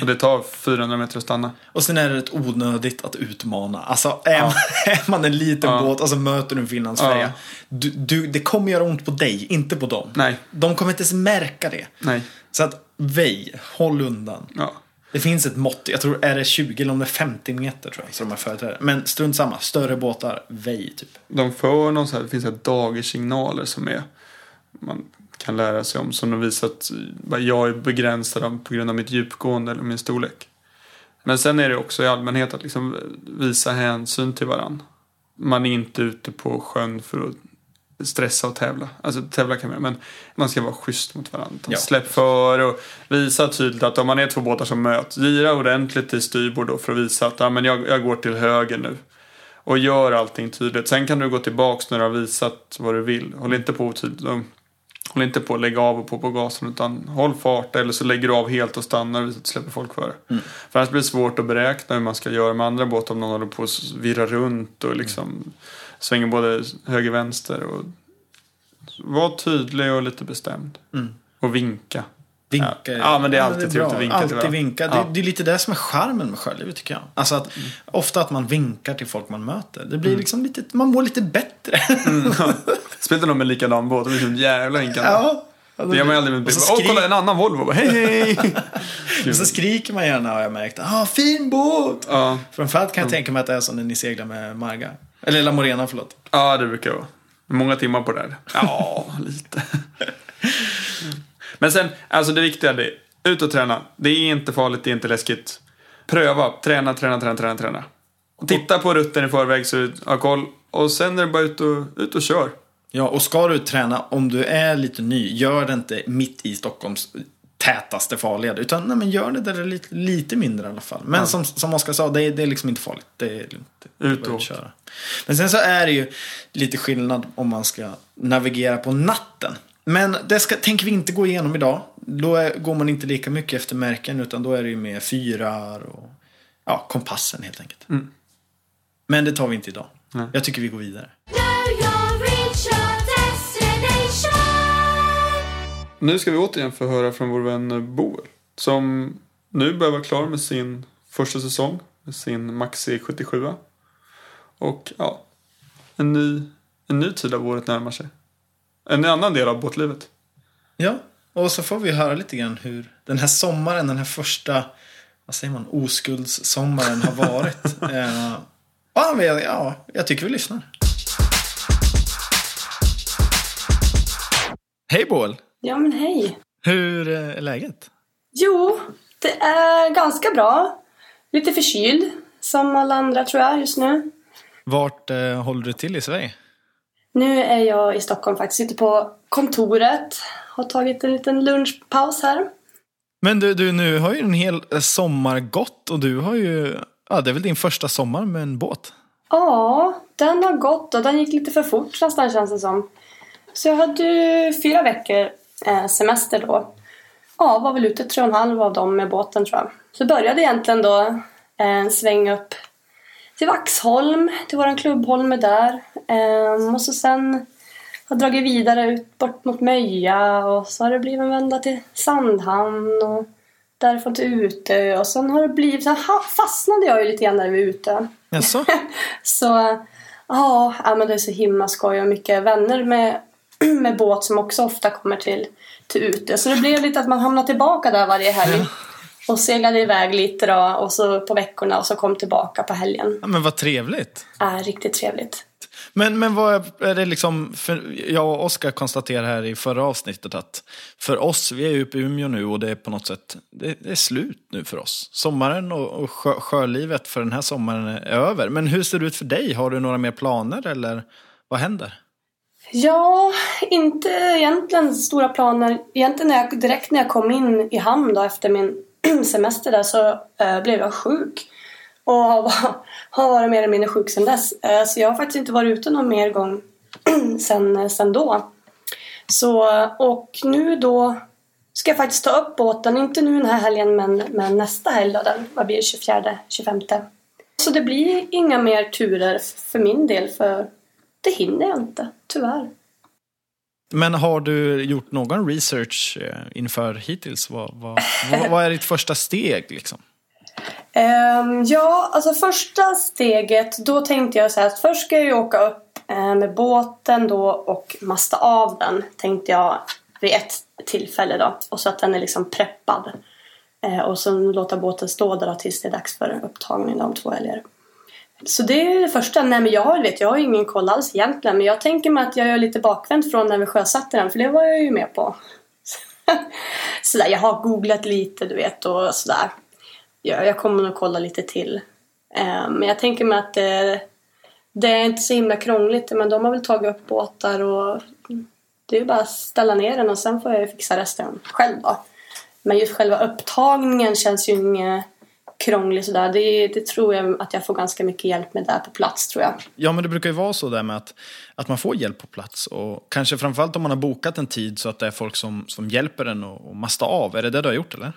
Och det tar 400 meter att stanna. Och sen är det rätt onödigt att utmana. Alltså är, man, är man en liten Ja. båt så möter du en finlandsfärja. Ja. Du, du, det kommer göra ont på dig, inte på dem. Nej. De kommer inte ens märka det. Nej. Så att väj, håll undan. Ja. Det finns ett mått, jag tror är det 20 eller om det är 50 meter tror jag, som de har företräder. Men strunt samma, större båtar, väj typ. De får någon så här, det finns så här dagersignaler som är man kan lära sig om. Som de visar att jag är begränsad av- på grund av mitt djupgående eller min storlek. Men sen är det också i allmänhet att liksom visa hänsyn till varandra. Man är inte ute på sjön för att stressa och tävla. Alltså tävla kan man men man ska vara schysst mot varandra. Ja. Släpp för och visa tydligt att om man är två båtar som möts, gira ordentligt till styrbord då för att visa att ja, men jag, jag går till höger nu. Och gör allting tydligt. Sen kan du gå tillbaks när du har visat vad du vill. Håll inte på tydligt. Håll inte på att lägga av och på på gasen utan håll fart eller så lägger du av helt och stannar och släpper folk före. För annars blir det svårt att beräkna hur man ska göra med andra båtar om någon håller på att virra runt och liksom svänger både höger vänster. Och... Var tydlig och lite bestämd. Och vinka. Vinka. Ja. Ja, men det är alltid det trevligt att vinka till Alltid varandra. vinka. Ja. Det, det är lite det som är charmen med sjölivet tycker jag. Alltså att, ofta att man vinkar till folk man möter. Det Mm. blir liksom lite, man mår lite bättre. Spelar de med likadan båt? Det blir som jävla vinkande. ja. Det gör man aldrig med Och så bil. Åh, kolla en annan Volvo. Hej, hej! Och så skriker man gärna har jag märkt. Ah, fin båt! ja. Framförallt kan jag tänka mig att det är som när ni seglar med Marga. Eller La Morena, förlåt. ja, det brukar vara. Många timmar på det här. Ja, lite. Men sen, alltså det viktiga är ut och träna. Det är inte farligt, det är inte läskigt. Pröva, träna, träna, träna, träna, träna. Titta på rutten i förväg så du har koll. Och sen är det bara ut och, ut och kör. Ja, och ska du träna, om du är lite ny, gör det inte mitt i Stockholms tätaste farled. Utan nej, men gör det där det är lite, lite mindre i alla fall. Men som, som Oskar sa, det är, det är liksom inte farligt. Det är lugnt. Ut och att köra. Men sen så är det ju lite skillnad om man ska navigera på natten. Men det ska, tänker vi inte gå igenom idag. Då är, går man inte lika mycket efter märken utan då är det ju med fyrar och ja, kompassen helt enkelt. Men det tar vi inte idag. Nej. Jag tycker vi går vidare. Nu ska vi återigen få höra från vår vän Boel. Som nu börjar vara klar med sin första säsong. Med sin Maxi 77. Och ja, en ny, en ny tid av året närmar sig. En annan del av båtlivet. Ja, och så får vi höra lite grann hur den här sommaren, den här första, vad säger man, oskuldssommaren har varit. eh, ja, men jag- ja, jag tycker vi lyssnar. Hej Boel! Ja, men hej. Hur eh, är läget? Jo, det är ganska bra. Lite förkyld, som alla andra tror jag just nu. Vart eh, håller du till i Sverige? Nu är jag i Stockholm faktiskt, sitter på kontoret. Har tagit en liten lunchpaus här. Men du, du, nu har ju en hel eh, sommar gått och du har ju, ja det är väl din första sommar med en båt? Ja, den har gått och den gick lite för fort nästan känns det som. Så jag hade fyra veckor semester då. Ja, var väl ute tre och en halv av dem med båten tror jag. Så började egentligen då eh, en sväng upp till Vaxholm, till våran klubbholme där. Ehm, och så sen har jag dragit vidare ut bort mot Möja och så har det blivit en vända till Sandhamn och därifrån till Utö och sen har det blivit, sen fastnade jag ju lite grann där vid Utö. Jaså? Så ja, ja, men det är så himla skoj och mycket vänner med, med båt som också ofta kommer till, till ute. Så det blev lite att man hamnade tillbaka där varje helg. Och seglade iväg lite då och så på veckorna och så kom tillbaka på helgen. Ja, men vad trevligt. Är riktigt trevligt. Men, men vad är- det liksom, jag och Oskar konstaterade här i förra avsnittet att för oss, vi är ju uppe i Umeå nu och det är på något sätt, det, det är slut nu för oss. Sommaren och, och sjö, sjölivet för den här sommaren är över. Men hur ser det ut för dig? Har du några mer planer eller vad händer? Ja, inte egentligen stora planer. Egentligen när jag, direkt när jag kom in i hamn då efter min semester där så eh, blev jag sjuk. Och har, har varit mer eller mindre sjuk sedan dess. Eh, så jag har faktiskt inte varit ute någon mer gång sen, eh, sen då. Så, och nu då ska jag faktiskt ta upp båten, inte nu den här helgen men, men nästa helg då, den, vad blir det, 24, 25. Så det blir inga mer turer för min del för det hinner jag inte, tyvärr. Men har du gjort någon research eh, inför hittills? Vad, vad, vad, är ditt första steg liksom? Ehm, ja, alltså första steget, då tänkte jag så här att först ska jag ju åka upp eh, med båten då och masta av den, tänkte jag vid ett tillfälle då. Och så att den är liksom preppad. Eh, och så låta båten stå där tills det är dags för upptagning om två helger. Så det är det första. Nej men jag har, vet, jag har ju ingen koll alls egentligen. Men jag tänker mig att jag är lite bakvänt från när vi sjösatte den. För det var jag ju med på. sådär, jag har googlat lite du vet och sådär. Ja, jag kommer nog kolla lite till. Eh, men jag tänker mig att det, det är inte så himla krångligt. Men de har väl tagit upp båtar och det är ju bara att ställa ner den och sen får jag ju fixa resten själv då. Men just själva upptagningen känns ju inget krångligt sådär. Det, det tror jag att jag får ganska mycket hjälp med där på plats tror jag. Ja, men det brukar ju vara så där med att, att man får hjälp på plats. Och kanske framförallt om man har bokat en tid så att det är folk som, som hjälper en att att masta av. Är det det du har gjort eller?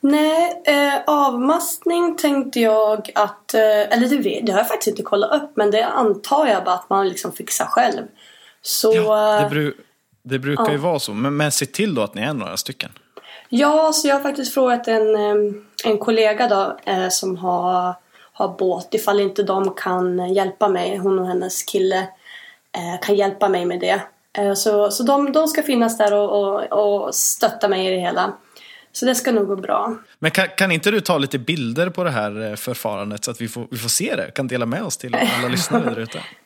Nej, eh, avmastning tänkte jag att... Eh, eller det, det har jag faktiskt inte kollat upp men det antar jag bara att man liksom fixar själv. Så... Ja, det, eh, bru, det brukar ju vara så. Men, men se till då att ni är några stycken. Ja, så jag har faktiskt frågat en, em, en kollega då eh, som har, har båt ifall inte de kan hjälpa mig, hon och hennes kille eh, kan hjälpa mig med det. Eh, så så de, de ska finnas där och, och, och stötta mig i det hela. Så det ska nog gå bra. Men kan, kan inte du ta lite bilder på det här eh, förfarandet så att vi får, vi får se det? Kan dela med oss till alla lyssnare där ute.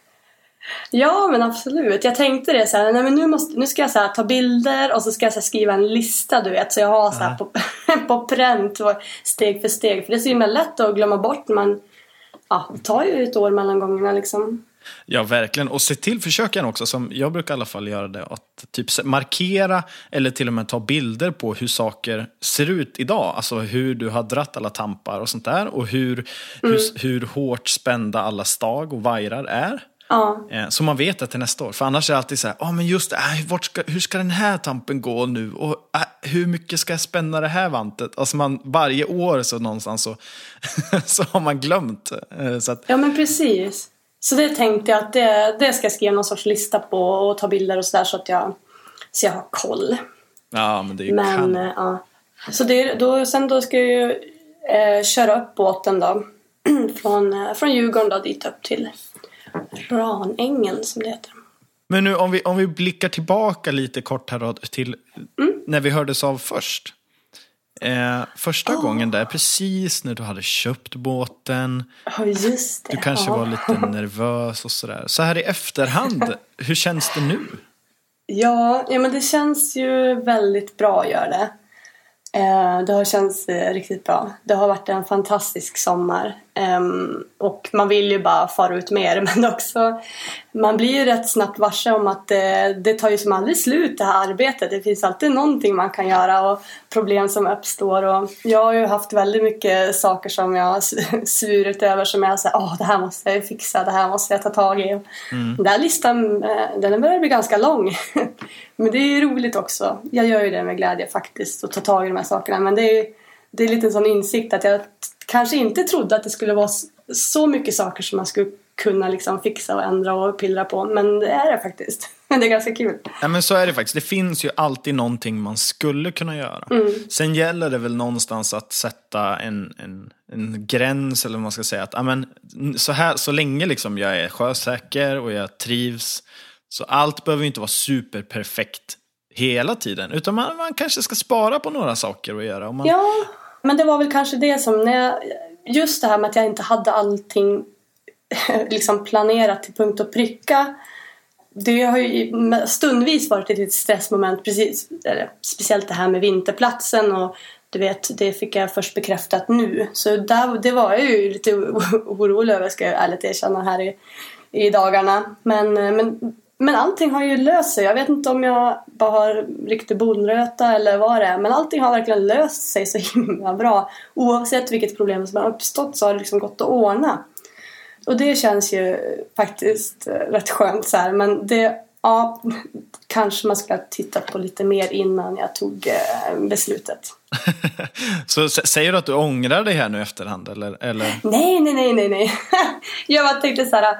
Ja, men absolut. Jag tänkte det så här, nej men nu, måste, nu ska jag så ta bilder och så ska jag så skriva en lista du vet. Så jag har så på, på pränt och steg för steg. För det är så himla lätt att glömma bort. Man, ja, det tar ju ett år mellan gångerna liksom. Ja, verkligen. Och se till, försök gärna också, som jag brukar i alla fall göra det, att typ markera eller till och med ta bilder på hur saker ser ut idag. Alltså hur du har dratt alla tampar och sånt där. Och hur, hur, hur hårt spända alla stag och vajrar är. Ja, Eh, Så man vet det till nästa år. För annars är det alltid så här, ja men just det, äh, ska, hur ska den här tampen gå nu? Och äh, hur mycket ska jag spänna det här vantet? Alltså man, varje år så någonstans så, så har man glömt. Eh, Så att, ja men precis. Så det tänkte jag att det, det ska jag skriva någon sorts lista på och ta bilder och sådär så att jag, så jag har koll. ja men det är ju Men eh, ja. Så det, då, sen då ska jag ju eh, köra upp båten då. från, från Djurgården då dit upp till Ranängen som det heter. Men nu om vi, om vi blickar tillbaka lite kort här då, till när vi hördes av först. Eh, första gången där, precis när du hade köpt båten. Ja, just det. Du kanske ja. var lite nervös och sådär. Så här i efterhand, hur känns det nu? Ja, ja, men det känns ju väldigt bra gör det. Eh, det har känts eh, riktigt bra. Det har varit en fantastisk sommar. Ehm, och man vill ju bara fara ut mer men också man blir ju rätt snabbt varse om att det, det tar ju som aldrig slut det här arbetet. Det finns alltid någonting man kan göra och problem som uppstår. Och jag har ju haft väldigt mycket saker som jag svurit över som jag säger åh det här måste jag fixa, det här måste jag ta tag i. Den där listan eh, den börjar bli ganska lång. Men det är roligt också. Jag gör ju det med glädje faktiskt och tar tag i de här sakerna. Men det är, det är lite en sån insikt att jag kanske inte trodde att det skulle vara så mycket saker som man skulle kunna liksom fixa och ändra och pillra på. Men det är det faktiskt. Det är ganska kul. Ja, men så är det faktiskt. Det finns ju alltid någonting man skulle kunna göra. Sen gäller det väl någonstans att sätta en, en, en gräns, eller vad man ska säga. Att, ja, men, så, här, så länge liksom jag är sjösäker och jag trivs, så allt behöver ju inte vara superperfekt hela tiden. Utan man, man kanske ska spara på några saker att göra. Om man, Ja, men det var väl kanske det som när jag, just det här med att jag inte hade allting liksom planerat till punkt och pricka. Det har ju stundvis varit ett litet stressmoment, precis, eller, speciellt det här med vinterplatsen och du vet, det fick jag först bekräftat nu. Så där, det var jag ju lite orolig över, ska jag ärligt erkänna, här i, i dagarna. Men, eh, men, men allting har ju löst sig. Jag vet inte om jag bara har riktig bondröta eller vad det är. Men allting har verkligen löst sig så himla bra. Oavsett vilket problem som har uppstått så har det liksom gått att ordna. Och det känns ju faktiskt eh, rätt skönt så här. Men det, ja, kanske man skulle ha tittat på lite mer innan jag tog eh, beslutet. Så säger du att du ångrar dig här nu efterhand? Eller, eller? Nej, nej, nej, nej, nej. Jag bara tänkte så här.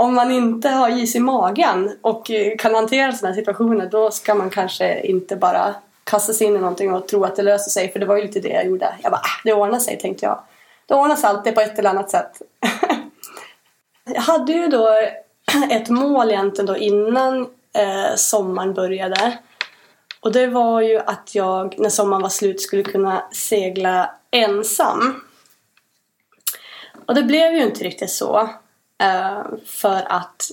Om man inte har is i magen och eh, kan hantera sådana här situationer då ska man kanske inte bara kasta sig in i någonting och tro att det löser sig. För det var ju lite det jag gjorde. Jag bara, ah, det ordnar sig tänkte jag. Det ordnar sig alltid på ett eller annat sätt. jag hade ju då ett mål egentligen då innan eh, sommaren började. Och det var ju att jag när sommaren var slut skulle kunna segla ensam. Och det blev ju inte riktigt så. Eh, för att,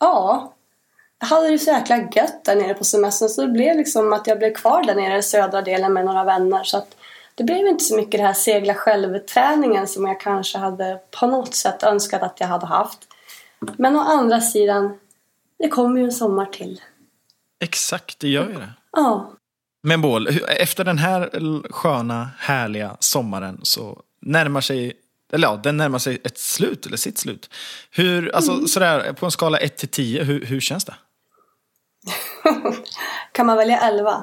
ja, jag hade det så jäkla gött där nere på semestern så det blev liksom att jag blev kvar där nere i södra delen med några vänner. Så att det blev inte så mycket det här segla själv-träningen som jag kanske hade på något sätt önskat att jag hade haft. Men å andra sidan, det kommer ju en sommar till. Exakt, det gör ju det. Ja, Men Bål, efter den här sköna, härliga sommaren så närmar sig, eller ja, den närmar sig ett slut, eller sitt slut. Hur, alltså sådär, på en skala 1 till 10, hur, hur känns det? kan man välja 11?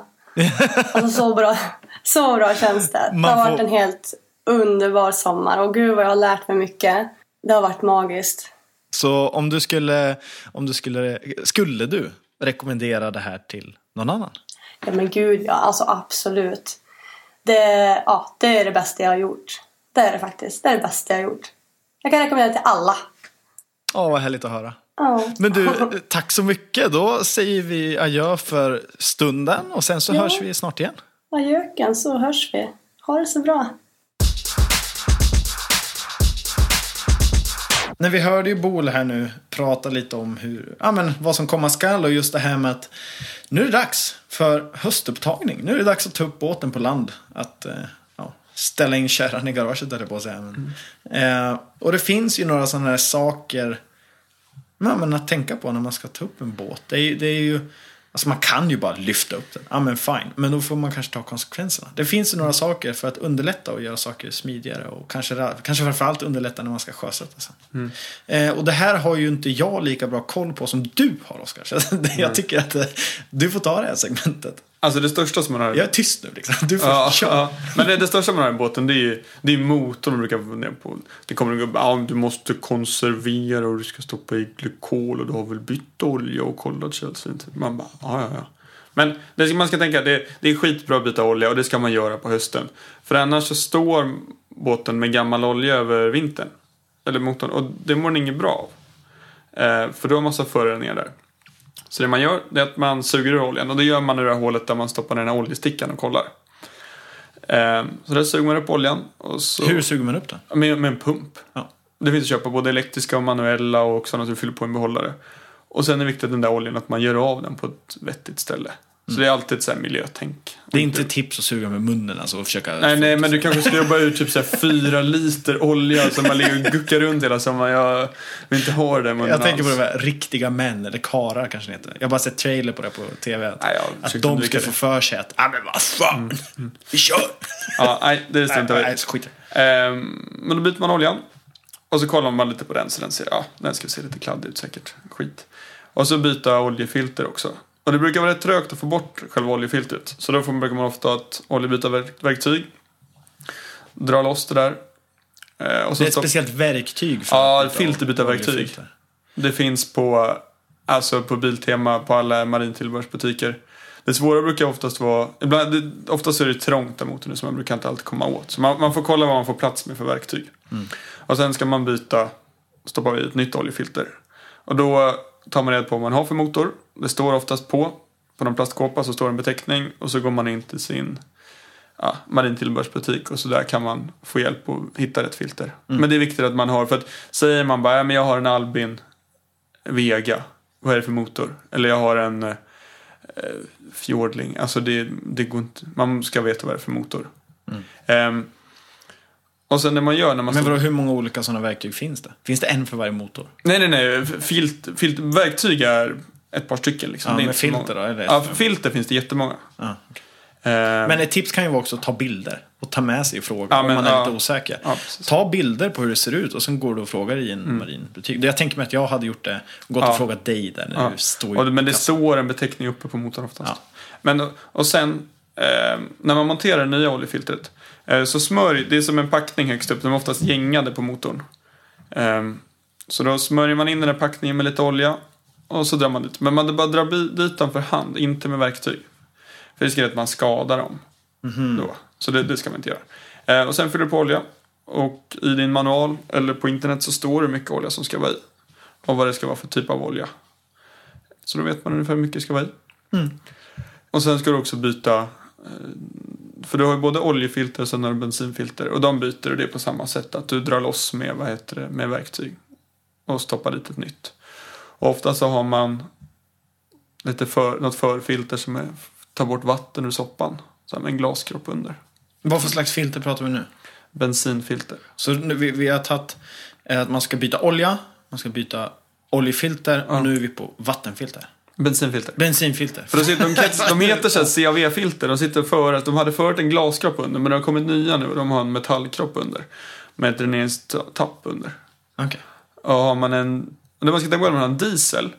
alltså så bra, så bra känns det. Det Man har får- varit en helt underbar sommar och gud vad jag har lärt mig mycket. Det har varit magiskt. Så om du skulle, om du skulle, skulle du rekommendera det här till någon annan? Ja men gud ja, alltså absolut. Det, ja, det är det bästa jag har gjort. Det är det faktiskt. Det är det bästa jag har gjort. Jag kan rekommendera det till alla. Ja, vad härligt att höra. Ja. Men du, tack så mycket. Då säger vi adjö för stunden och sen så Ja. hörs vi snart igen. Adjöken, så hörs vi. Ha det så bra. När vi hörde ju Bol här nu prata lite om hur, ja, men vad som komma skall och just det här med att nu är det dags för höstupptagning. Nu är det dags att ta upp båten på land. Att eh, ställa in kärran i garaget där på att säga. Men, eh, och det finns ju några sådana här saker ja, men att tänka på när man ska ta upp en båt. Det är, det är ju, alltså man kan ju bara lyfta upp den. Ja men fine. Men då får man kanske ta konsekvenserna. Det finns ju några saker för att underlätta och göra saker smidigare. Och kanske, kanske framförallt underlätta när man ska sjösätta sen. Eh, och det här har ju inte jag lika bra koll på som du har Oskar. Så det- jag tycker att eh, du får ta det här segmentet. Alltså det största som man har... Jag är tyst nu liksom. Du får Ja, ja. Men det, det största man har i båten det är ju det är motorn man brukar fundera på. Det kommer en gubbe, ja, du måste konservera och du ska stoppa i glykol och du har väl bytt olja och kollat kölsvinet. Man bara, ja ja ja. Men det man ska tänka, det, det är skitbra att byta olja och det ska man göra på hösten. För annars så står båten med gammal olja över vintern. Eller motorn och det mår den inget bra av. Eh, för då har massa föroreningar där. Så det man gör är att man suger ur oljan och det gör man i det här hålet där man stoppar den här oljestickan och kollar. Eh, så där suger man upp oljan. Och så, Hur suger man upp den? Med, med en pump. Ja. Det finns att köpa både elektriska och manuella och sådana som du fyller på en behållare. Och sen är det viktigt den där oljan att man gör av den på ett vettigt ställe. Så det är alltid ett så här miljötänk. Det är inte tips att suga med munnen alltså och försöka... Nej, nej, men du kanske ska jobba ut typ så fyra liter olja som man ligger och guckar runt hela sommaren. Jag vill inte ha det där munnen Jag tänker på alls. de här riktiga män, eller karar kanske det heter. Jag har bara sett trailer på det på tv. Att, Nej, att de ska det. få för sig att, ja men vad fan, vi kör! Ja, nej, det struntar nej, vi nej, skit. Ehm, Men då byter man oljan. Och så kollar man lite på den så den ser, ja, den ska se lite kladdig ut säkert. Skit. Och så byta oljefilter också. Och det brukar vara rätt trögt att få bort själva oljefiltret. Så då får- brukar man ofta ha ett oljebytarverktyg. Dra loss det där. Eh, och så Det är ett speciellt verktyg för Ja, filterbytarverktyg. Det finns på, alltså på Biltema, på alla marintillbehörsbutiker. Det svåra brukar oftast vara, ibland, det, oftast är det trångt där motorn så man brukar inte alltid komma åt. Så man, man får kolla vad man får plats med för verktyg. Och sen ska man byta, stoppa i ett nytt oljefilter. Och då tar man reda på vad man har för motor. Det står oftast på på någon plastkåpa så står det en beteckning och så går man in till sin ja, marintillbehörsbutik och så där kan man få hjälp att hitta rätt filter. Men det är viktigt att man har, för att säger man bara, ja, men jag har en Albin Vega, vad är det för motor? Eller jag har en eh, Fjordling, alltså det, det går inte, man ska veta vad det är för motor. Ehm, och sen när man gör, när man Men vadå, hur många olika sådana verktyg finns det? Finns det en för varje motor? Nej, nej, nej. Filt, filt, verktyg är ett par stycken. Liksom. Ja, det är så filter då, eller? Ja, för filter finns det jättemånga. Ja, okej. Eh, Men ett tips kan ju vara också att ta bilder och ta med sig och fråga Ja, om men, man är ja. lite osäker. Ja, ta bilder på hur det ser ut och sen går du och frågar i en marinbutik. Jag tänker mig att jag hade gjort det och gått och frågat dig där när du står i och, men det står en beteckning uppe på motorn oftast. Men, och sen, eh, när man monterar det nya oljefiltret. Eh, så smörj, det är som en packning högst upp. De är oftast gängade på motorn. Eh, så då smörjer man in den här packningen med lite olja. Och så drar man dit. Men man bara drar dit dem för hand, inte med verktyg. För risken är att man skadar dem. Då. Så det, det ska man inte göra. Eh, och sen fyller du på olja. Och i din manual eller på internet så står det hur mycket olja som ska vara i. Och vad det ska vara för typ av olja. Så då vet man ungefär hur mycket det ska vara i. Och sen ska du också byta. eh, För du har ju både oljefilter och sen har du bensinfilter. Och de byter du det på samma sätt. Att du drar loss med, vad heter det, med verktyg. Och stoppar dit ett nytt. Ofta så har man lite för, något förfilter som är, tar bort vatten ur soppan. Så med en glaskropp under. Vad för slags filter pratar vi nu? Bensinfilter. Så nu, vi, vi har tagit eh, att man ska byta olja, man ska byta oljefilter och nu är vi på vattenfilter. Bensinfilter. Bensinfilter. För de, sitter, de, de heter så CAV-filter. De sitter för de hade förut en glaskropp under men det har kommit nya nu och de har en metallkropp under. Med ett dräneringstapp under. Okej. Och har man en, och det man ska tänka på när man har en diesel.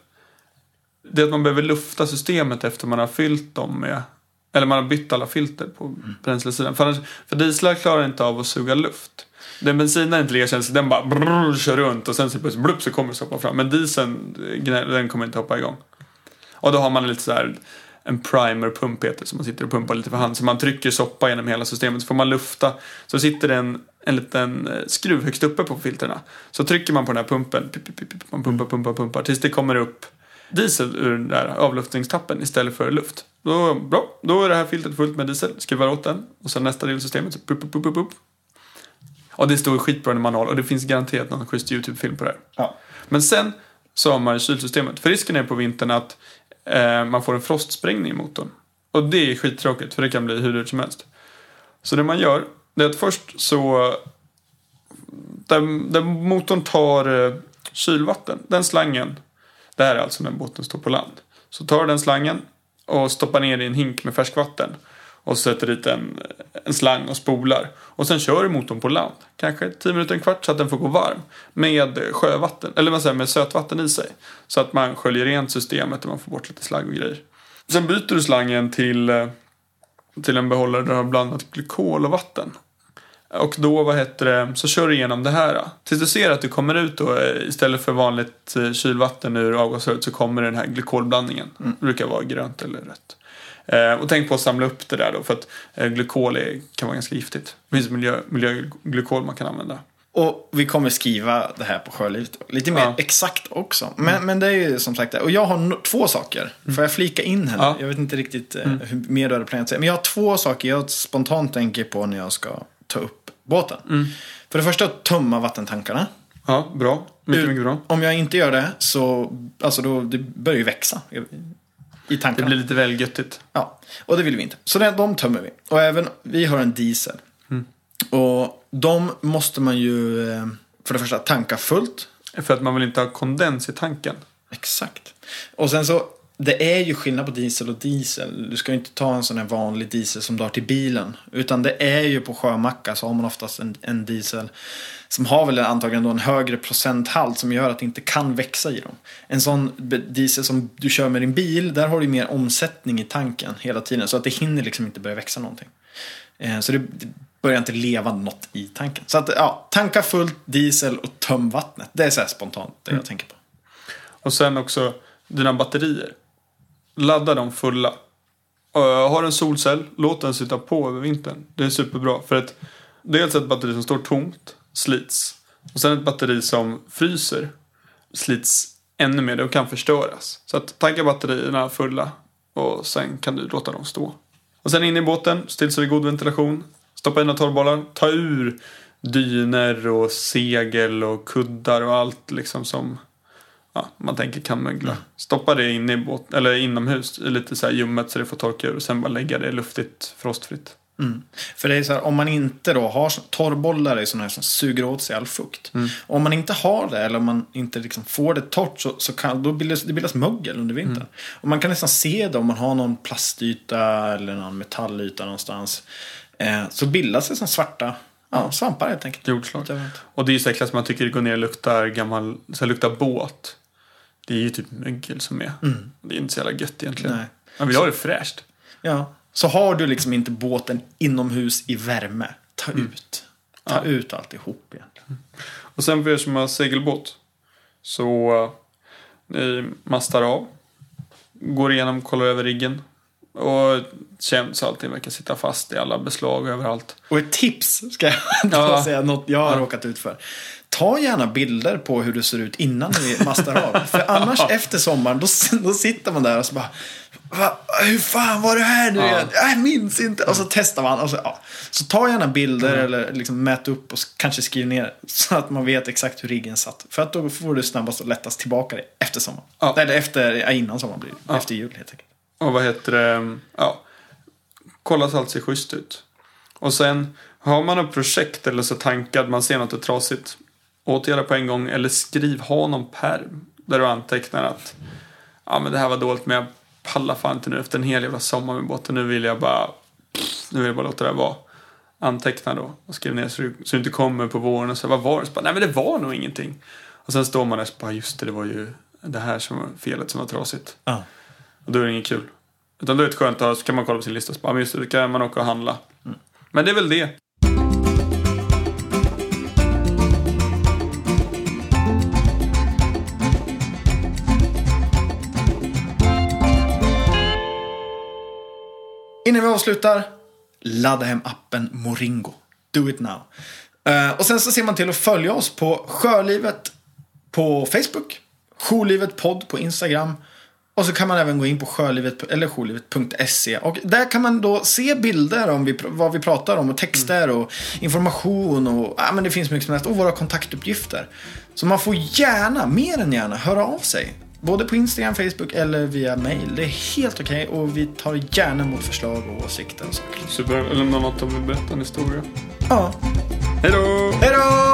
Det är att man behöver lufta systemet efter man har fyllt dem med eller man har bytt alla filter på bränslesidan. För, annars, för dieslar klarar inte av att suga luft. Den bensinen är inte lika känslig. Den bara brrr, kör runt och sen så plötsligt blupp så kommer det stoppa fram. Men dieseln, den kommer inte hoppa igång. Och då har man lite så här en primerpump heter det, som man sitter och pumpar lite för hand. Så man trycker soppa genom hela systemet så får man lufta. Så sitter det en, en liten eh, skruv högst uppe på filterna. Så trycker man på den här pumpen, man pumpar, pumpar, pumpar tills det kommer upp diesel ur den där avluftningstappen istället för luft. Då, bra, då är det här filtret fullt med diesel, skruvar åt den och sen nästa del i systemet så pup, pup, pup, pup. Och det står skitbra i manual och det finns garanterat någon schysst YouTube-film på det här. Ja. Men sen så har man ju kylsystemet. För risken är på vintern att eh, man får en frostsprängning i motorn. Och det är skittråkigt för det kan bli hur dyrt som helst. Så det man gör, det är att först så... Där, där motorn tar eh, kylvatten, den slangen. Det här är alltså när båten står på land. Så tar du den slangen och stoppar ner i en hink med färskvatten. Och sätter dit en, en slang och spolar. Och sen kör du motorn på land. Kanske 10 minuter, en kvart så att den får gå varm. Med sjövatten, eller vad säger med sötvatten i sig. Så att man sköljer rent systemet och man får bort lite slagg och grejer. Sen byter du slangen till, eh, till en behållare där du har blandat glykol och vatten. Och då, vad heter det, så kör du igenom det här. då. Tills du ser att du kommer ut då, eh, istället för vanligt eh, kylvatten ur avgasröret så kommer den här glykolblandningen. Det brukar vara grönt eller rött. Eh, och tänk på att samla upp det där då, för att eh, glykol är, kan vara ganska giftigt. Det finns miljö, miljöglykol man kan använda. Och vi kommer skriva det här på Sjölivet. Lite mer Ja. exakt också. Men, men det är ju som sagt det. Och jag har no- två saker. Får jag flika in här? Ja. Jag vet inte riktigt eh, hur mer du hade planerat säga. Men jag har två saker jag spontant tänker på när jag ska ta upp båten. För det första tömma vattentankarna. Ja, bra. Mycket, Ut- mycket bra. Om jag inte gör det så alltså då, det börjar ju växa i- i Det tankarna. blir lite väl göttigt. Ja, och det vill vi inte. Så det, de tömmer vi. Och även, vi har en diesel. Och de måste man ju eh, för det första tanka fullt. För att man vill inte ha kondens i tanken. Exakt. Och sen så, det är ju skillnad på diesel och diesel. Du ska ju inte ta en sån här vanlig diesel som du har till bilen. Utan det är ju på sjömacka så har man oftast en, en diesel som har väl antagligen då en högre procenthalt som gör att det inte kan växa i dem. En sån diesel som du kör med din bil, där har du mer omsättning i tanken hela tiden. Så att det hinner liksom inte börja växa någonting. Eh, Så det börjar inte leva något i tanken. Så att, ja, tanka fullt diesel och töm vattnet. Det är så spontant det jag tänker på. Och sen också dina batterier. Ladda dem fulla. Uh, har en solcell, låt den sitta på över vintern. Det är superbra. För att dels ett batteri som står tomt slits. Och sen ett batteri som fryser slits ännu mer och kan förstöras. Så att tanka batterierna fulla Och sen kan du låta dem stå. Och sen in i båten, se till så det är god ventilation. Stoppa in några torrbollar. Ta ur dyner och segel och kuddar och allt liksom som ja, man tänker kan mögla. Stoppa det in i båt, eller inomhus i lite så här ljummet så det får torka ur. Och sen bara lägga det luftigt, frostfritt. För det är så här, om man inte då har torrbollar är sådana här som suger åt sig all fukt. Om man inte har det eller om man inte liksom får det torrt så, så kan då bildas, det bildas mögel under vintern. Och man kan nästan se det om man har någon plastyta eller någon metallyta någonstans. Eh, så bildas det som svarta ja, svampar helt enkelt. Jordslag. Och det är ju så äckligt som man tycker det går ner och luktar gammal, så luktar båt. Det är ju typ mögel som är. Det är inte så jävla gött egentligen. Nej. Man vill ha det fräscht. Ja. Så har du liksom inte båten inomhus i värme, ta ut. Ta ut alltihop egentligen. Och sen för er som har segelbåt. Så uh, ni mastar av. Går igenom, kollar över riggen. Och känns allting verkar sitta fast i alla beslag överallt. Och ett tips ska jag Ja. säga, något jag har Ja. råkat ut för. Ta gärna bilder på hur det ser ut innan ni mastar av. För annars efter sommaren, då, då sitter man där och så bara Va, hur fan var det här nu Ja. Jag minns inte. Och så testar man. Så, ja. så ta gärna bilder Mm. eller liksom mät upp och kanske skriv ner. Så att man vet exakt hur riggen satt. För att då får du snabbast och lättast tillbaka det efter sommaren. Ja. Eller efter, innan sommaren blir det. Efter jul helt enkelt. Och vad heter det? Ja. Kolla så allt ser schysst ut. Och sen har man ett projekt eller så tankar man ser något är trasigt. Åtgärda på en gång eller skriv, ha någon perm. Där du antecknar att ja men det här var dåligt men jag pallar fan inte nu efter en hel jävla sommar med båten. Nu vill jag bara, nu vill jag bara låta det här vara. Anteckna då och skriv ner så du, så du inte kommer på våren och så vad var det? Så bara, Nej men det var nog ingenting. Och sen står man där och bara just det, det var ju det här som var felet som var trasigt. Ja. Och då är det inget kul. Utan då är det skönt att ha, så kan man kolla på sin lista och bara, "Ah, men just det, då kan man åka och handla. Men det är väl det. Innan vi avslutar, ladda hem appen Moringo. Do it now. Eh, och sen så ser man till att följa oss på Sjölivet på Facebook, Jourlivet podd på Instagram och så kan man även gå in på sjölivet, eller jourlivet.se och där kan man då se bilder om vi, vad vi pratar om och texter och information och ja, men det finns mycket som helst och våra kontaktuppgifter. Så man får gärna, mer än gärna, höra av sig. Både på Instagram, Facebook eller via mail. Det är helt okej och vi tar gärna emot förslag och åsikter och saker. Super. Eller något om vi berättar en historia. Ja, Hej då!